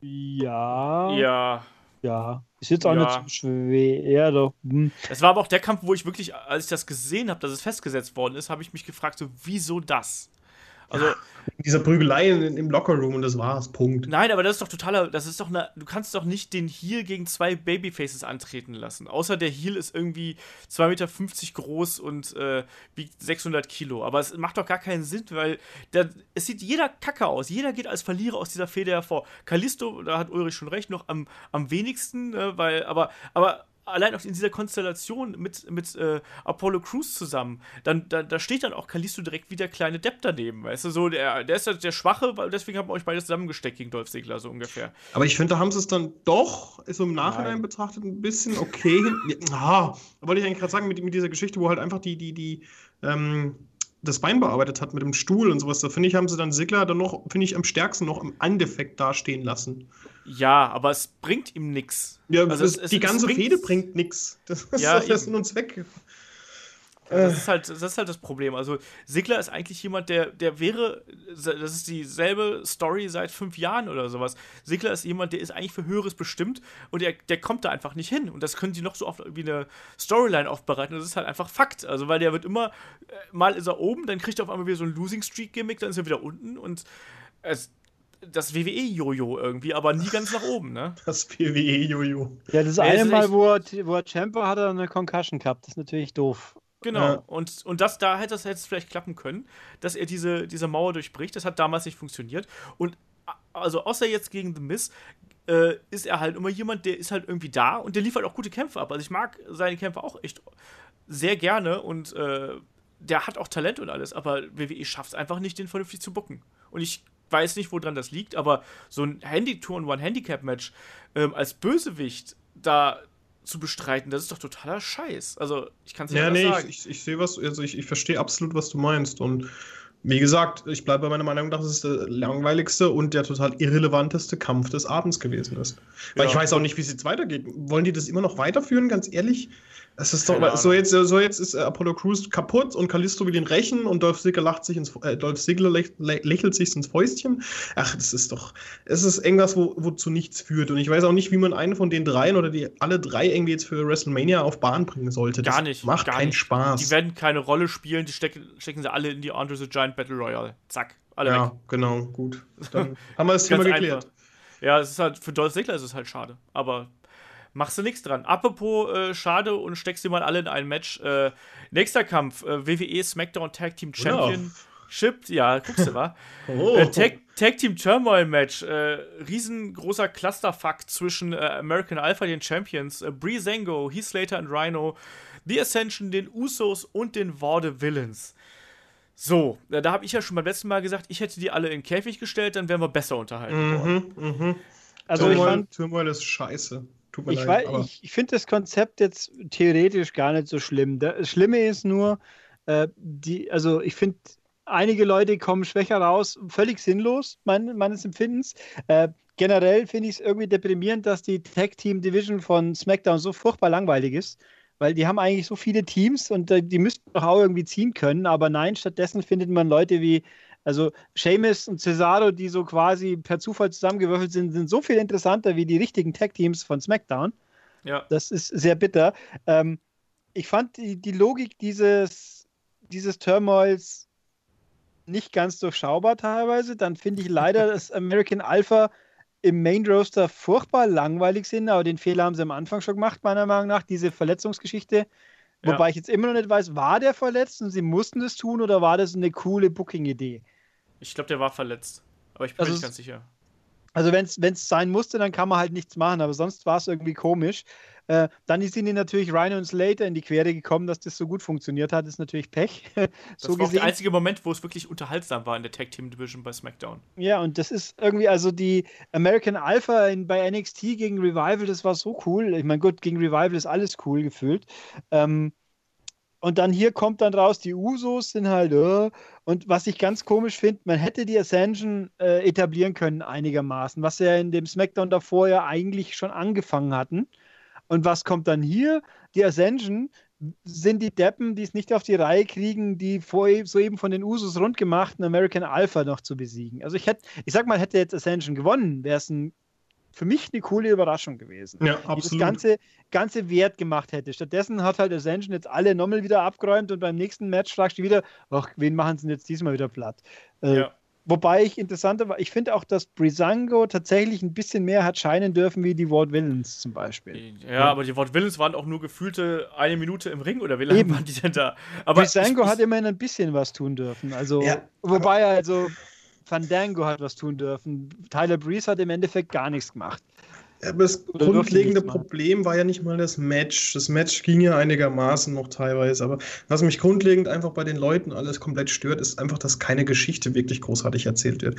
Ja. Ja. Ja. Ist jetzt auch ja. nicht schwer, doch. Hm. Es war aber auch der Kampf, wo ich wirklich, als ich das gesehen habe, dass es festgesetzt worden ist, habe ich mich gefragt, so, wieso das? Also, ja, dieser Prügelei im Lockerroom und das war's, Punkt. Nein, aber das ist doch totaler, das ist doch eine, du kannst doch nicht den Heal gegen zwei Babyfaces antreten lassen. Außer der Heal ist irgendwie 2,50 Meter groß und äh, wiegt 600 Kilo. Aber es macht doch gar keinen Sinn, weil der, es sieht jeder kacke aus. Jeder geht als Verlierer aus dieser Feder hervor. Kalisto, da hat Ulrich schon recht, noch am, am wenigsten, äh, weil, aber, aber allein auch in dieser Konstellation mit, mit äh, Apollo Crews zusammen, dann da, da steht dann auch Kalisto direkt wie der kleine Depp daneben, weißt du, so der, der ist der, der Schwache, weil deswegen haben wir euch beide zusammengesteckt gegen Dolph Ziggler, so ungefähr. Aber ich finde, da haben sie es dann doch, so im Nachhinein Nein. betrachtet, ein bisschen okay. ja, wollte ich eigentlich gerade sagen, mit, mit dieser Geschichte, wo halt einfach die, die, die, ähm, das Bein bearbeitet hat mit dem Stuhl und sowas, da finde ich, haben sie dann Sigler dann noch, finde ich, am stärksten noch im Andefekt dastehen lassen. Ja, aber es bringt ihm nichts. Ja, also es, die es, ganze es Fehde bringt nichts. Das ist ja, das Sinn und Zweck. Das ist, halt, das ist halt das Problem. Also, Sigler ist eigentlich jemand, der, der wäre, das ist dieselbe Story seit fünf Jahren oder sowas. Sigler ist jemand, der ist eigentlich für Höheres bestimmt und der, der kommt da einfach nicht hin. Und das können die noch so oft wie eine Storyline aufbereiten. Das ist halt einfach Fakt. Also, weil der wird immer, äh, mal ist er oben, dann kriegt er auf einmal wieder so ein Losing Streak-Gimmick, dann ist er wieder unten und es, das WWE-Jojo irgendwie, aber nie ganz nach oben, ne? Das WWE-Jojo. Ja, das eine Mal, wo er, wo er Champion hat, er eine Concussion gehabt. Das ist natürlich doof. Genau, ja. und, und das, da hätte es, es vielleicht klappen können, dass er diese, diese Mauer durchbricht. Das hat damals nicht funktioniert. Und also außer jetzt gegen The Miz, äh, ist er halt immer jemand, der ist halt irgendwie da und der liefert auch gute Kämpfe ab. Also ich mag seine Kämpfe auch echt sehr gerne und äh, der hat auch Talent und alles, aber WWE schafft es einfach nicht, den vernünftig zu bucken. Und ich weiß nicht, woran das liegt, aber so ein Handy-Tour und One-Handicap-Match ähm, als Bösewicht da zu bestreiten, das ist doch totaler Scheiß. Also, ich kann es ja, nicht nee, sagen. Ich, ich, ich sehe was, also ich, ich verstehe absolut, was du meinst. Und wie gesagt, ich bleibe bei meiner Meinung, dass es der langweiligste und der total irrelevanteste Kampf des Abends gewesen ist. Weil ja. ich weiß auch nicht, wie es jetzt weitergeht. Wollen die das immer noch weiterführen, ganz ehrlich? Es ist doch, so jetzt, so jetzt ist äh, Apollo Crews kaputt und Callisto will ihn rächen und Dolph Ziggler lacht sich ins, äh, Dolph Ziggler läch, lächelt sich ins Fäustchen. Ach, das ist doch, es ist irgendwas, wo, wozu nichts führt. Und ich weiß auch nicht, wie man einen von den dreien oder die alle drei irgendwie jetzt für WrestleMania auf Bahn bringen sollte. Das gar nicht. Macht gar keinen nicht. Spaß. Die werden keine Rolle spielen, die stecken, stecken sie alle in die Andre the Giant Battle Royale. Zack, alle ja, weg. genau, gut. Dann haben wir das Thema geklärt. Einfach. Ja, es ist halt, für Dolph Ziggler ist es halt schade. Aber machst du nichts dran. Apropos äh, schade und steckst die mal alle in ein Match. Äh, nächster Kampf: äh, WWE SmackDown Tag Team Championship. Ja, guckst du, wa? oh. Äh, Tag, Tag, Team Turmoil Match. Äh, riesengroßer Clusterfuck zwischen äh, American Alpha, den Champions, äh, Zango, Heath Slater und Rhino, The Ascension, den Usos und den Vorde Villains. So, da habe ich ja schon beim letzten Mal gesagt, ich hätte die alle in den Käfig gestellt, dann wären wir besser unterhalten mhm, worden. Mhm. Also Turmoil, ich fand, Turmoil ist scheiße. Tut mir ich leid. Weiß, ich, ich finde das Konzept jetzt theoretisch gar nicht so schlimm. Das Schlimme ist nur, äh, die, also ich finde, einige Leute kommen schwächer raus, völlig sinnlos, mein, meines Empfindens. Äh, generell finde ich es irgendwie deprimierend, dass die Tag Team Division von SmackDown so furchtbar langweilig ist, weil die haben eigentlich so viele Teams und äh, die müssten doch auch irgendwie ziehen können, aber nein, stattdessen findet man Leute wie also Seamus und Cesaro, die so quasi per Zufall zusammengewürfelt sind, sind so viel interessanter wie die richtigen Tag-Teams von SmackDown. Ja. Das ist sehr bitter. Ähm, ich fand die, die Logik dieses, dieses Turmoils nicht ganz durchschaubar teilweise. Dann finde ich leider, dass American Alpha im Main Roaster furchtbar langweilig sind, aber den Fehler haben sie am Anfang schon gemacht, meiner Meinung nach, diese Verletzungsgeschichte. Wobei ja. ich jetzt immer noch nicht weiß, war der verletzt und sie mussten das tun oder war das eine coole Booking-Idee? Ich glaube, der war verletzt. Aber ich bin also nicht ganz sicher. Also wenn es sein musste, dann kann man halt nichts machen, aber sonst war es irgendwie komisch. Äh, dann sind ihnen natürlich Rhino und Slater in die Quere gekommen, dass das so gut funktioniert hat, ist natürlich Pech. so das war der einzige Moment, wo es wirklich unterhaltsam war in der Tag Team Division bei SmackDown. Ja, und das ist irgendwie, also die American Alpha in, bei NXT gegen Revival, das war so cool. Ich meine, gut, gegen Revival ist alles cool gefühlt. Ähm, und dann hier kommt dann raus, die Usos sind halt, äh, und was ich ganz komisch finde, man hätte die Ascension äh, etablieren können einigermaßen, was ja in dem SmackDown davor ja eigentlich schon angefangen hatten. Und was kommt dann hier? Die Ascension sind die Deppen, die es nicht auf die Reihe kriegen, die vor, soeben von den Usos rundgemachten American Alpha noch zu besiegen. Also ich hätte, ich sag mal, hätte jetzt Ascension gewonnen, wäre es ein für mich eine coole Überraschung gewesen. Ja, absolut. Die das Ganze, Ganze wert gemacht hätte. Stattdessen hat halt Ascension jetzt alle nochmal wieder abgeräumt und beim nächsten Match fragst du wieder, ach, wen machen sie denn jetzt diesmal wieder platt? Äh, ja. Wobei ich interessanter war, ich finde auch, dass Brisango tatsächlich ein bisschen mehr hat scheinen dürfen wie die Ward Villains zum Beispiel. Ja, ja. aber die Ward Villains waren auch nur gefühlte eine Minute im Ring oder wie lange Eben. waren die denn da? Aber Brisango hat immerhin ein bisschen was tun dürfen. Also, ja, wobei also Fandango hat was tun dürfen. Tyler Breeze hat im Endeffekt gar nichts gemacht. Aber das Oder grundlegende Problem war ja nicht mal das Match. Das Match ging ja einigermaßen noch teilweise. Aber was mich grundlegend einfach bei den Leuten alles komplett stört, ist einfach, dass keine Geschichte wirklich großartig erzählt wird.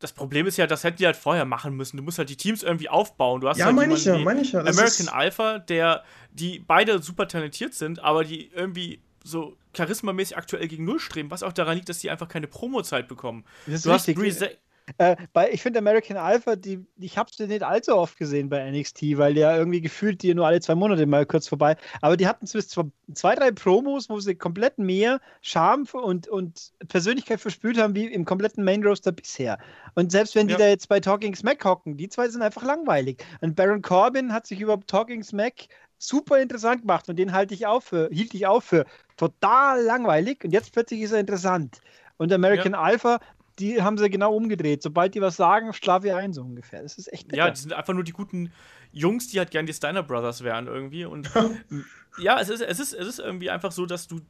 Das Problem ist ja, das hätten die halt vorher machen müssen. Du musst halt die Teams irgendwie aufbauen. Du hast ja, halt meine ich ja, meine ich ja. American Alpha, der, die beide super talentiert sind, aber die irgendwie so charismamäßig aktuell gegen Null streben, was auch daran liegt, dass die einfach keine Promozeit bekommen. Das du richtig. hast äh, bei, ich finde American Alpha, die, ich habe sie nicht allzu oft gesehen bei NXT, weil der irgendwie gefühlt die nur alle zwei Monate mal kurz vorbei. Aber die hatten zumindest zwei, drei Promos, wo sie komplett mehr Charme und, und Persönlichkeit verspürt haben wie im kompletten Main Roster bisher. Und selbst wenn die ja. da jetzt bei Talking Smack hocken, die zwei sind einfach langweilig. Und Baron Corbin hat sich über Talking Smack super interessant gemacht und den halte ich auch für, hielt ich auch für total langweilig und jetzt plötzlich ist er interessant. Und American ja. Alpha, die haben sie genau umgedreht. Sobald die was sagen, schlafe ich ein, so ungefähr. Das ist echt bitter. Ja, die sind einfach nur die guten Jungs, die halt gern die Steiner Brothers wären irgendwie. Und ja, es ist, es, ist, es ist irgendwie einfach so, dass du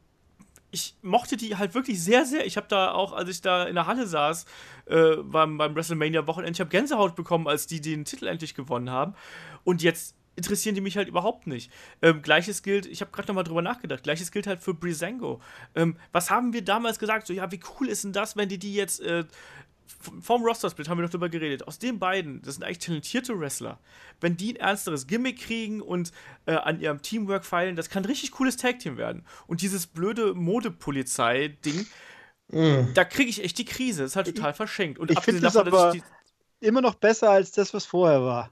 ich mochte die halt wirklich sehr, sehr. Ich habe da auch, als ich da in der Halle saß, äh, beim, beim WrestleMania-Wochenende, ich habe Gänsehaut bekommen, als die den Titel endlich gewonnen haben. Und jetzt interessieren die mich halt überhaupt nicht. Ähm, Gleiches gilt, ich habe gerade nochmal drüber nachgedacht, Gleiches gilt halt für Brisango. Ähm, was haben wir damals gesagt? So, ja, wie cool ist denn das, wenn die die jetzt äh, vom Roster-Split haben wir doch drüber geredet. Aus den beiden, das sind eigentlich talentierte Wrestler. Wenn die ein ernsteres Gimmick kriegen und äh, an ihrem Teamwork feilen, das kann ein richtig cooles Tag-Team werden. Und dieses blöde Modepolizei-Ding, mm. da kriege ich echt die Krise. Das ist halt total verschenkt. Und ich finde das aber immer noch besser als das, was vorher war.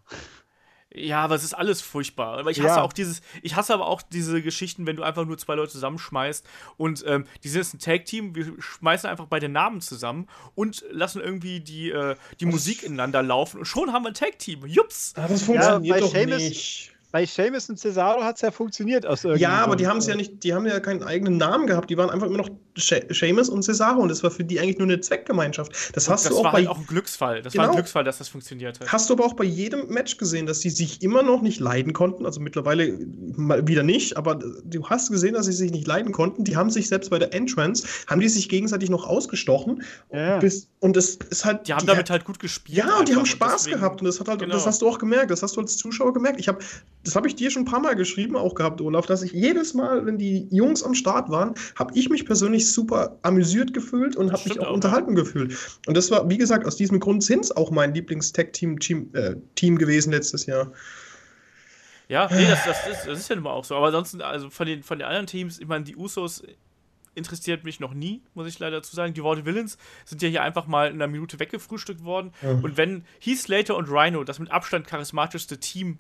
Ja, aber es ist alles furchtbar. Aber ich hasse ja. auch dieses, ich hasse aber auch diese Geschichten, wenn du einfach nur zwei Leute zusammenschmeißt und ähm, die sind jetzt ein Tag-Team, wir schmeißen einfach beide Namen zusammen und lassen irgendwie die, äh, die Musik ineinander laufen und schon haben wir ein Tag-Team. Jups! Ah, das funktioniert ja, doch Seamus, nicht bei Seamus und Cesaro hat es ja funktioniert aus Ja, aber die haben es ja nicht, die haben ja keinen eigenen Namen gehabt. Die waren einfach immer noch Seamus und Cesaro und das war für die eigentlich nur eine Zweckgemeinschaft. Das hast das du auch war bei, halt auch ein Glücksfall. Das genau. war ein genau. Glücksfall, dass das funktioniert hat. Hast du aber auch bei jedem Match gesehen, dass die sich immer noch nicht leiden konnten. Also mittlerweile wieder nicht, aber du hast gesehen, dass sie sich nicht leiden konnten. Die haben sich selbst bei der Entrance, haben die sich gegenseitig noch ausgestochen. Ja. Bis, und das ist halt. Die haben die damit halt gut gespielt. Ja, und die haben Spaß deswegen, gehabt. Und das hat halt, genau. das hast du auch gemerkt. Das hast du als Zuschauer gemerkt. Ich habe das habe ich dir schon ein paar Mal geschrieben, auch gehabt, Olaf, dass ich jedes Mal, wenn die Jungs am Start waren, habe ich mich persönlich super amüsiert gefühlt und habe mich auch, auch unterhalten gefühlt. Und das war, wie gesagt, aus diesem Grund sind es auch mein Lieblings-Tech-Team Team, äh, Team gewesen letztes Jahr. Ja, nee, das, das, ist, das ist ja nun mal auch so. Aber ansonsten, also von den, von den anderen Teams, ich meine, die Usos interessiert mich noch nie, muss ich leider dazu sagen. Die Worte Villains sind ja hier einfach mal in einer Minute weggefrühstückt worden. Ja. Und wenn Heath Slater und Rhino das mit Abstand charismatischste Team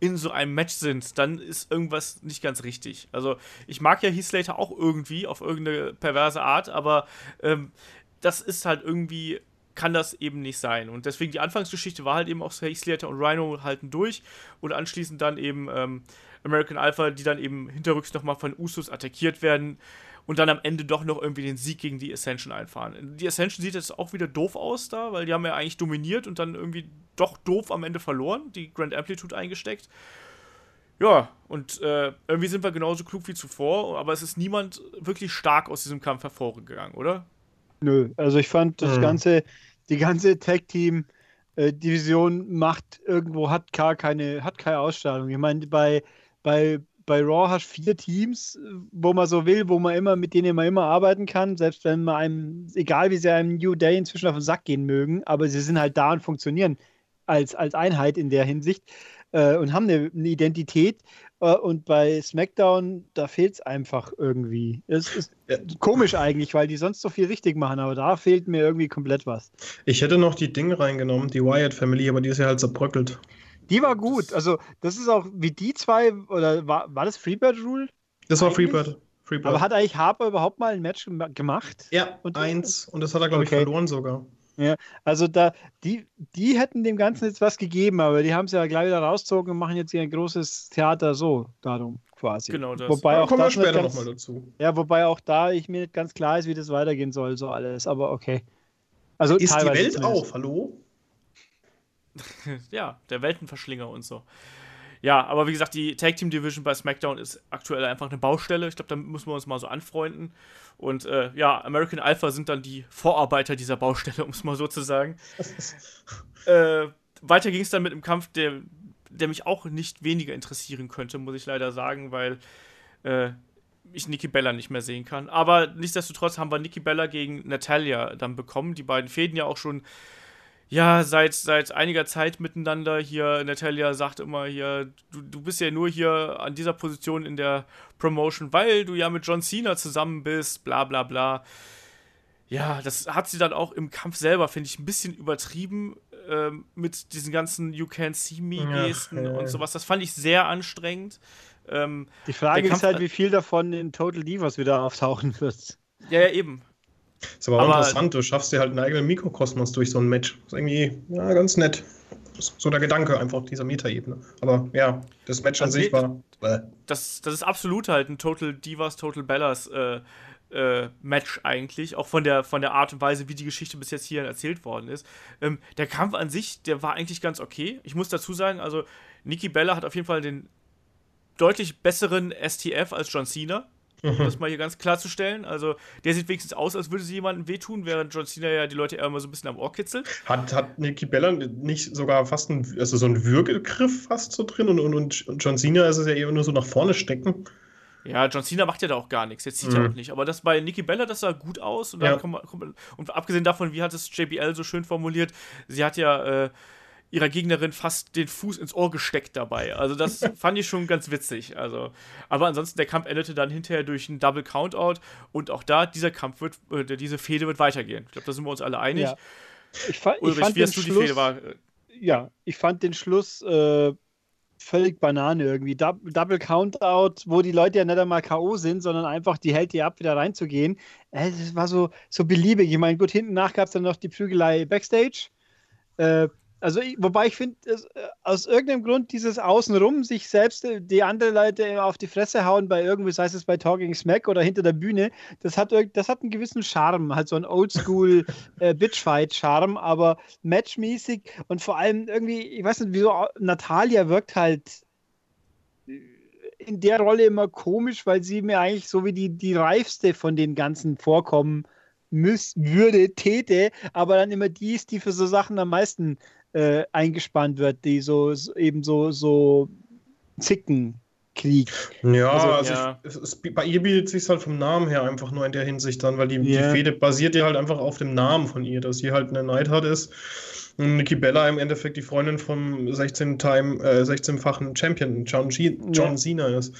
in so einem Match sind, dann ist irgendwas nicht ganz richtig. Also ich mag ja Heath Slater auch irgendwie auf irgendeine perverse Art, aber ähm, das ist halt irgendwie kann das eben nicht sein. Und deswegen die Anfangsgeschichte war halt eben auch Heath Slater und Rhino halten durch und anschließend dann eben ähm, American Alpha, die dann eben hinterrücks nochmal von Usus attackiert werden und dann am Ende doch noch irgendwie den Sieg gegen die Ascension einfahren. Die Ascension sieht jetzt auch wieder doof aus da, weil die haben ja eigentlich dominiert und dann irgendwie doch doof am Ende verloren, die Grand Amplitude eingesteckt. Ja, und äh, irgendwie sind wir genauso klug wie zuvor, aber es ist niemand wirklich stark aus diesem Kampf hervorgegangen, oder? Nö, also ich fand das mhm. ganze, die ganze Tag-Team- äh, Division macht irgendwo hat gar keine hat keine Ausstrahlung. Ich meine bei bei bei Raw hast du vier Teams, wo man so will, wo man immer, mit denen man immer arbeiten kann, selbst wenn man einem, egal wie sie einem New Day inzwischen auf den Sack gehen mögen, aber sie sind halt da und funktionieren als, als Einheit in der Hinsicht äh, und haben eine, eine Identität. Äh, und bei SmackDown, da fehlt es einfach irgendwie. Es ist ja. komisch eigentlich, weil die sonst so viel richtig machen, aber da fehlt mir irgendwie komplett was. Ich hätte noch die Dinge reingenommen, die Wyatt Family, aber die ist ja halt zerbröckelt. Die war gut. Also, das ist auch wie die zwei, oder war, war das Freebird Rule? Das war Freebird. Freebird. Aber hat eigentlich Harper überhaupt mal ein Match gemacht? Ja, und eins. Und das hat er, glaube okay. ich, verloren sogar. Ja, also da, die, die hätten dem Ganzen jetzt was gegeben, aber die haben es ja gleich wieder rausgezogen und machen jetzt hier ein großes Theater so darum quasi. Genau das. Wobei ja, auch kommen wir später nochmal dazu. Ja, wobei auch da ich mir nicht ganz klar ist, wie das weitergehen soll, so alles, aber okay. Also ist die Welt zumindest. auf, hallo? ja, der Weltenverschlinger und so. Ja, aber wie gesagt, die Tag Team Division bei SmackDown ist aktuell einfach eine Baustelle. Ich glaube, da müssen wir uns mal so anfreunden. Und äh, ja, American Alpha sind dann die Vorarbeiter dieser Baustelle, um es mal so zu sagen. äh, weiter ging es dann mit einem Kampf, der, der mich auch nicht weniger interessieren könnte, muss ich leider sagen, weil äh, ich Nikki Bella nicht mehr sehen kann. Aber nichtsdestotrotz haben wir Nikki Bella gegen Natalia dann bekommen. Die beiden fäden ja auch schon ja, seit, seit einiger Zeit miteinander. Hier, Natalia sagt immer hier, du, du bist ja nur hier an dieser Position in der Promotion, weil du ja mit John Cena zusammen bist, bla bla bla. Ja, das hat sie dann auch im Kampf selber, finde ich, ein bisschen übertrieben ähm, mit diesen ganzen You Can't See Me-Gesten ja, und sowas. Das fand ich sehr anstrengend. Ähm, Die Frage ist halt, wie viel davon in Total Divas wieder auftauchen wird. Ja, ja, eben. Ist aber, aber auch interessant, du schaffst dir halt einen eigenen Mikrokosmos durch so ein Match. Ist irgendwie, ja, ganz nett. So der Gedanke einfach dieser Metaebene. Aber ja, das Match an also sich war. Das, das ist absolut halt ein Total Divas, Total Bellas äh, äh, Match eigentlich, auch von der, von der Art und Weise, wie die Geschichte bis jetzt hier erzählt worden ist. Ähm, der Kampf an sich, der war eigentlich ganz okay. Ich muss dazu sagen, also Nikki Bella hat auf jeden Fall den deutlich besseren STF als John Cena um mhm. das mal hier ganz klarzustellen. Also, der sieht wenigstens aus, als würde sie jemandem wehtun, während John Cena ja die Leute eher immer so ein bisschen am Ohr kitzelt. Hat, hat Nikki Bella nicht sogar fast einen, also so einen Würgegriff fast so drin und, und, und John Cena ist es ja eher nur so nach vorne stecken? Ja, John Cena macht ja da auch gar nichts. Jetzt sieht mhm. er auch nicht. Aber das bei Nikki Bella, das sah gut aus. Und, ja. kommt, kommt, und abgesehen davon, wie hat es JBL so schön formuliert, sie hat ja. Äh, ihrer Gegnerin fast den Fuß ins Ohr gesteckt dabei. Also das fand ich schon ganz witzig. Also, aber ansonsten der Kampf endete dann hinterher durch einen Double Countout und auch da dieser Kampf wird, äh, diese Fehde wird weitergehen. Ich glaube, da sind wir uns alle einig. Ja. Ich, fa Ulrich, ich fand wie hast du Schluss, die Fehde war? Ja, ich fand den Schluss äh, völlig Banane irgendwie. Double Countout, wo die Leute ja nicht einmal K.O. sind, sondern einfach die hält die ab, wieder reinzugehen. Äh, das war so, so beliebig. Ich meine, gut, hinten nach gab es dann noch die Prügelei Backstage. Äh, also, wobei ich finde, äh, aus irgendeinem Grund dieses Außenrum sich selbst äh, die andere Leute auf die Fresse hauen bei irgendwie, sei es bei Talking Smack oder hinter der Bühne, das hat, das hat einen gewissen Charme, halt so ein Oldschool äh, Bitchfight-Charme, aber matchmäßig und vor allem irgendwie, ich weiß nicht, wieso Natalia wirkt halt in der Rolle immer komisch, weil sie mir eigentlich so wie die, die reifste von den ganzen vorkommen müß, würde, täte, aber dann immer die ist, die für so Sachen am meisten äh, eingespannt wird, die so, so eben so, so Zickenkrieg. Ja, also, also ja. Ich, es, bei ihr bietet sich halt vom Namen her einfach nur in der Hinsicht dann, weil die, yeah. die Fehde basiert ja halt einfach auf dem Namen von ihr, dass sie halt eine Neidhart ist. Und Nikki Bella im Endeffekt die Freundin vom 16-time, äh, 16-fachen Champion John, G John ja. Cena ist.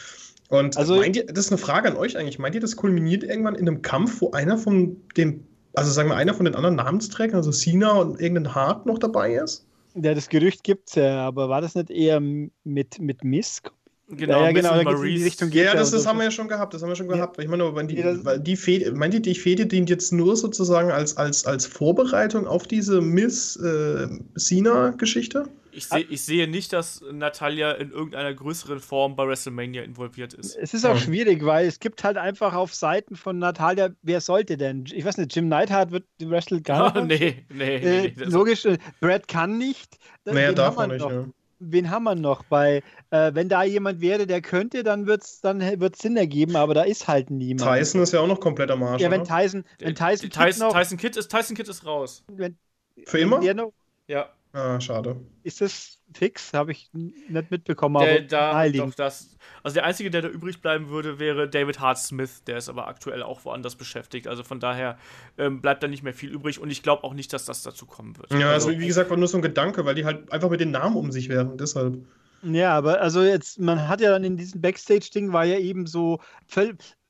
Und also, meint ihr, das ist eine Frage an euch eigentlich, meint ihr, das kulminiert irgendwann in einem Kampf, wo einer von dem also sagen wir, einer von den anderen Namensträgern, also Cena und irgendein Hart noch dabei ist? Ja, das Gerücht gibt es ja, aber war das nicht eher mit, mit Misk? Genau, ja, genau, da in die Richtung geht ja, das, das so. haben wir ja schon gehabt, das haben wir schon gehabt. Ja. Ich meine, weil die, weil die Fehde, meint ihr, die Fehde dient jetzt nur sozusagen als, als, als Vorbereitung auf diese Miss äh, Cena-Geschichte? Ich, seh, ich sehe nicht, dass Natalia in irgendeiner größeren Form bei WrestleMania involviert ist. Es ist auch schwierig, weil es gibt halt einfach auf Seiten von Natalia, wer sollte denn? Ich weiß nicht, Jim Neidhart wird wrestelt gar nicht. Oh, nee, nee, äh, nee, Logisch, äh, Brad kann nicht. Mehr darf man nicht, ja wen haben wir noch? Bei, äh, wenn da jemand wäre, der könnte, dann wird es dann wird's Sinn ergeben, aber da ist halt niemand. Tyson ist ja auch noch komplett am Arsch. Ja, wenn Tyson, wenn Tyson, Tyson, Tyson, Kidd ist, Tyson Kidd ist raus. Wenn, Für immer? Noch, ja. Ah, schade. Ist das fix? Habe ich nicht mitbekommen, aber der, da, doch, das, Also der Einzige, der da übrig bleiben würde, wäre David Hart Smith. Der ist aber aktuell auch woanders beschäftigt. Also von daher ähm, bleibt da nicht mehr viel übrig und ich glaube auch nicht, dass das dazu kommen wird. Ja, also, also wie gesagt, war nur so ein Gedanke, weil die halt einfach mit den Namen um sich werfen, deshalb. Ja, aber also jetzt, man hat ja dann in diesem Backstage-Ding war ja eben so,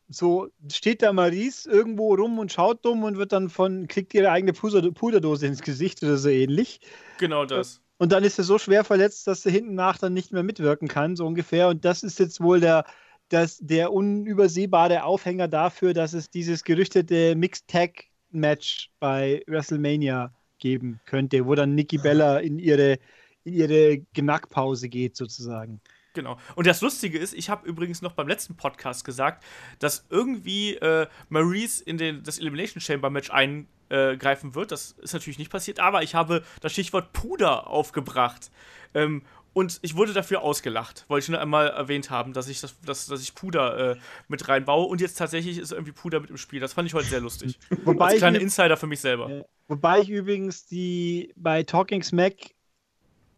so steht da Maries irgendwo rum und schaut dumm und wird dann von, kriegt ihre eigene Puderdose ins Gesicht oder so ähnlich. Genau das. Und dann ist er so schwer verletzt, dass er hinten nach dann nicht mehr mitwirken kann, so ungefähr. Und das ist jetzt wohl der, das, der unübersehbare Aufhänger dafür, dass es dieses gerüchtete Mixed Tag Match bei WrestleMania geben könnte, wo dann Nikki Bella in ihre, in ihre Genackpause geht, sozusagen. Genau. Und das Lustige ist, ich habe übrigens noch beim letzten Podcast gesagt, dass irgendwie äh, Maurice in den, das Elimination Chamber Match eingreifen wird. Das ist natürlich nicht passiert, aber ich habe das Stichwort Puder aufgebracht. Ähm, und ich wurde dafür ausgelacht. Wollte ich nur einmal erwähnt haben, dass ich, das, dass, dass ich Puder äh, mit reinbaue. Und jetzt tatsächlich ist irgendwie Puder mit im Spiel. Das fand ich heute sehr lustig. wobei Als kleiner Insider für mich selber. Äh, wobei ich übrigens die bei Talking Smack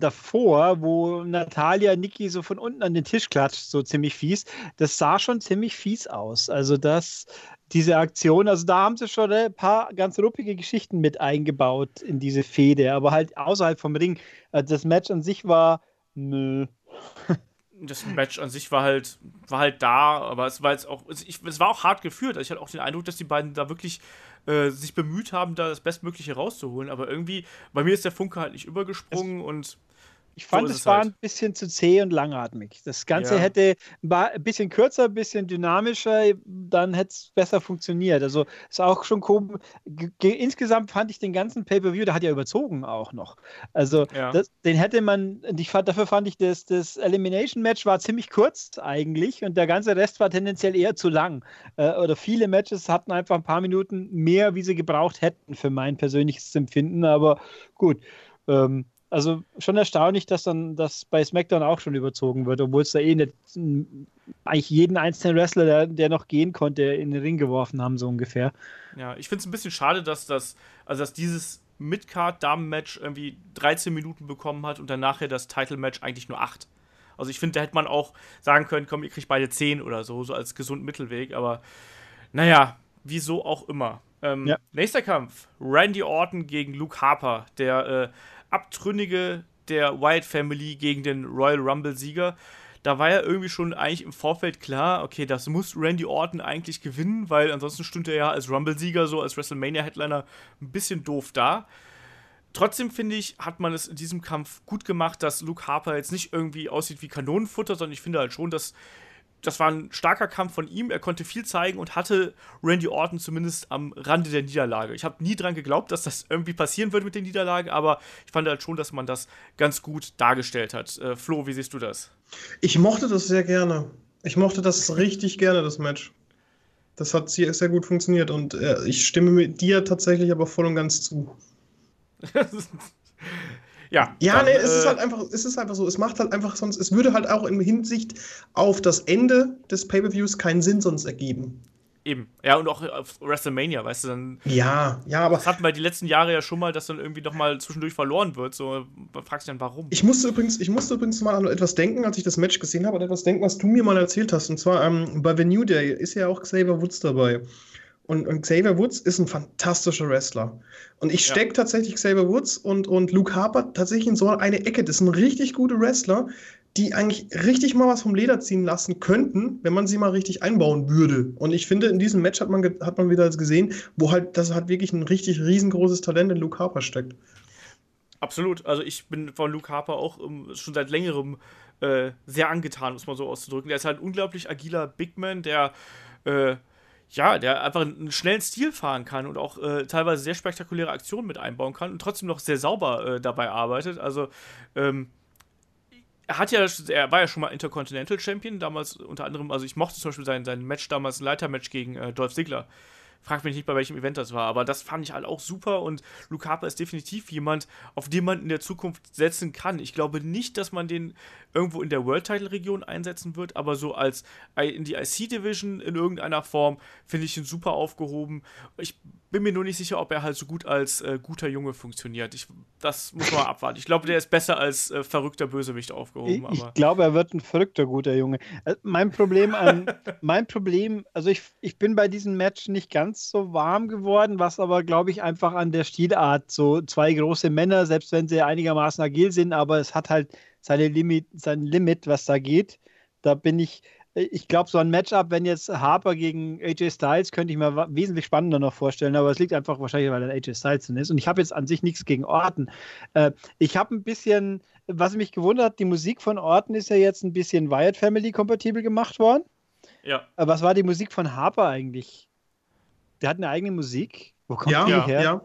davor, wo Natalia Niki so von unten an den Tisch klatscht, so ziemlich fies, das sah schon ziemlich fies aus. Also das, diese Aktion, also da haben sie schon ein paar ganz ruppige Geschichten mit eingebaut in diese Fehde, aber halt außerhalb vom Ring. Äh, das Match an sich war, nö. das Match an sich war halt, war halt da, aber es war jetzt auch, ich, es war auch hart geführt. Also ich hatte auch den Eindruck, dass die beiden da wirklich äh, sich bemüht haben, da das Bestmögliche rauszuholen. Aber irgendwie, bei mir ist der Funke halt nicht übergesprungen es, und ich fand, so es war halt. ein bisschen zu zäh und langatmig. Das Ganze ja. hätte ein bisschen kürzer, ein bisschen dynamischer, dann hätte es besser funktioniert. Also ist auch schon komisch. Insgesamt fand ich den ganzen Pay-Per-View, der hat ja überzogen auch noch. Also ja. das, den hätte man, ich fand, dafür fand ich, das, das Elimination-Match war ziemlich kurz eigentlich und der ganze Rest war tendenziell eher zu lang. Äh, oder viele Matches hatten einfach ein paar Minuten mehr, wie sie gebraucht hätten für mein persönliches Empfinden. Aber gut. Ähm, also schon erstaunlich, dass dann das bei SmackDown auch schon überzogen wird, obwohl es da eh nicht eigentlich jeden einzelnen Wrestler, der, der noch gehen konnte, in den Ring geworfen haben, so ungefähr. Ja, ich finde es ein bisschen schade, dass das, also dass dieses Midcard-Damen-Match irgendwie 13 Minuten bekommen hat und dann nachher das Title-Match eigentlich nur 8. Also ich finde, da hätte man auch sagen können, komm, ihr kriegt beide 10 oder so, so als gesunden Mittelweg, aber naja, wieso auch immer. Ähm, ja. Nächster Kampf: Randy Orton gegen Luke Harper, der äh, abtrünnige der Wyatt Family gegen den Royal Rumble-Sieger. Da war ja irgendwie schon eigentlich im Vorfeld klar, okay, das muss Randy Orton eigentlich gewinnen, weil ansonsten stünde er ja als Rumble-Sieger, so als WrestleMania-Headliner, ein bisschen doof da. Trotzdem finde ich, hat man es in diesem Kampf gut gemacht, dass Luke Harper jetzt nicht irgendwie aussieht wie Kanonenfutter, sondern ich finde halt schon, dass das war ein starker Kampf von ihm. Er konnte viel zeigen und hatte Randy Orton zumindest am Rande der Niederlage. Ich habe nie dran geglaubt, dass das irgendwie passieren würde mit der Niederlage, aber ich fand halt schon, dass man das ganz gut dargestellt hat. Äh, Flo, wie siehst du das? Ich mochte das sehr gerne. Ich mochte das richtig gerne, das Match. Das hat sehr, sehr gut funktioniert und äh, ich stimme mit dir tatsächlich aber voll und ganz zu. ja. Ja, dann, nee, es äh, ist halt einfach, es ist einfach so, es macht halt einfach sonst, es würde halt auch in Hinsicht auf das Ende des Pay-Per-Views keinen Sinn sonst ergeben. Eben. Ja, und auch auf WrestleMania, weißt du, dann. Ja, ja, aber. Das hatten wir die letzten Jahre ja schon mal, dass dann irgendwie doch mal zwischendurch verloren wird. So, man fragt sich dann, warum. Ich musste übrigens, ich musste übrigens mal an etwas denken, als ich das Match gesehen habe, an etwas denken, was du mir mal erzählt hast. Und zwar ähm, bei The New Day ist ja auch Xavier Woods dabei. Und, und, Xavier Woods ist ein fantastischer Wrestler. Und ich stecke ja. tatsächlich Xavier Woods und, und Luke Harper tatsächlich in so eine Ecke. Das sind richtig gute Wrestler, die eigentlich richtig mal was vom Leder ziehen lassen könnten, wenn man sie mal richtig einbauen würde. Und ich finde, in diesem Match hat man, hat man wieder gesehen, wo halt, das hat wirklich ein richtig riesengroßes Talent in Luke Harper steckt. Absolut. Also ich bin von Luke Harper auch um, schon seit längerem äh, sehr angetan, muss man so auszudrücken. Der ist halt ein unglaublich agiler Big Man, der äh, ja, der einfach einen schnellen Stil fahren kann und auch äh, teilweise sehr spektakuläre Aktionen mit einbauen kann und trotzdem noch sehr sauber äh, dabei arbeitet. Also, ähm, er hat ja, er war ja schon mal Intercontinental Champion, damals unter anderem, also ich mochte zum Beispiel sein, sein Match damals, ein Leitermatch gegen äh, Dolph Ziggler. Frag mich nicht, bei welchem Event das war, aber das fand ich halt auch super und Luke Harper ist definitiv jemand, auf den man in der Zukunft setzen kann. Ich glaube nicht, dass man den irgendwo in der World Title Region einsetzen wird, aber so als in die IC Division in irgendeiner Form finde ich ihn super aufgehoben. Ich bin mir nur nicht sicher, ob er halt so gut als äh, guter Junge funktioniert. Ich, das muss man abwarten. Ich glaube, der ist besser als äh, verrückter Bösewicht aufgehoben. Ich, ich glaube, er wird ein verrückter guter Junge. Äh, mein Problem an, mein Problem, also ich, ich bin bei diesem Match nicht ganz so warm geworden, was aber, glaube ich, einfach an der Stilart, so zwei große Männer, selbst wenn sie einigermaßen agil sind, aber es hat halt seine Limit, sein Limit, was da geht. Da bin ich, ich glaube, so ein Matchup, wenn jetzt Harper gegen AJ Styles, könnte ich mir wesentlich spannender noch vorstellen, aber es liegt einfach wahrscheinlich, weil er AJ Styles ist. Und ich habe jetzt an sich nichts gegen Orten. Äh, ich habe ein bisschen, was mich gewundert hat, die Musik von Orten ist ja jetzt ein bisschen Wyatt Family kompatibel gemacht worden. Ja. Aber was war die Musik von Harper eigentlich? Der hat eine eigene Musik. Wo kommt ja, die ja, her? Ja.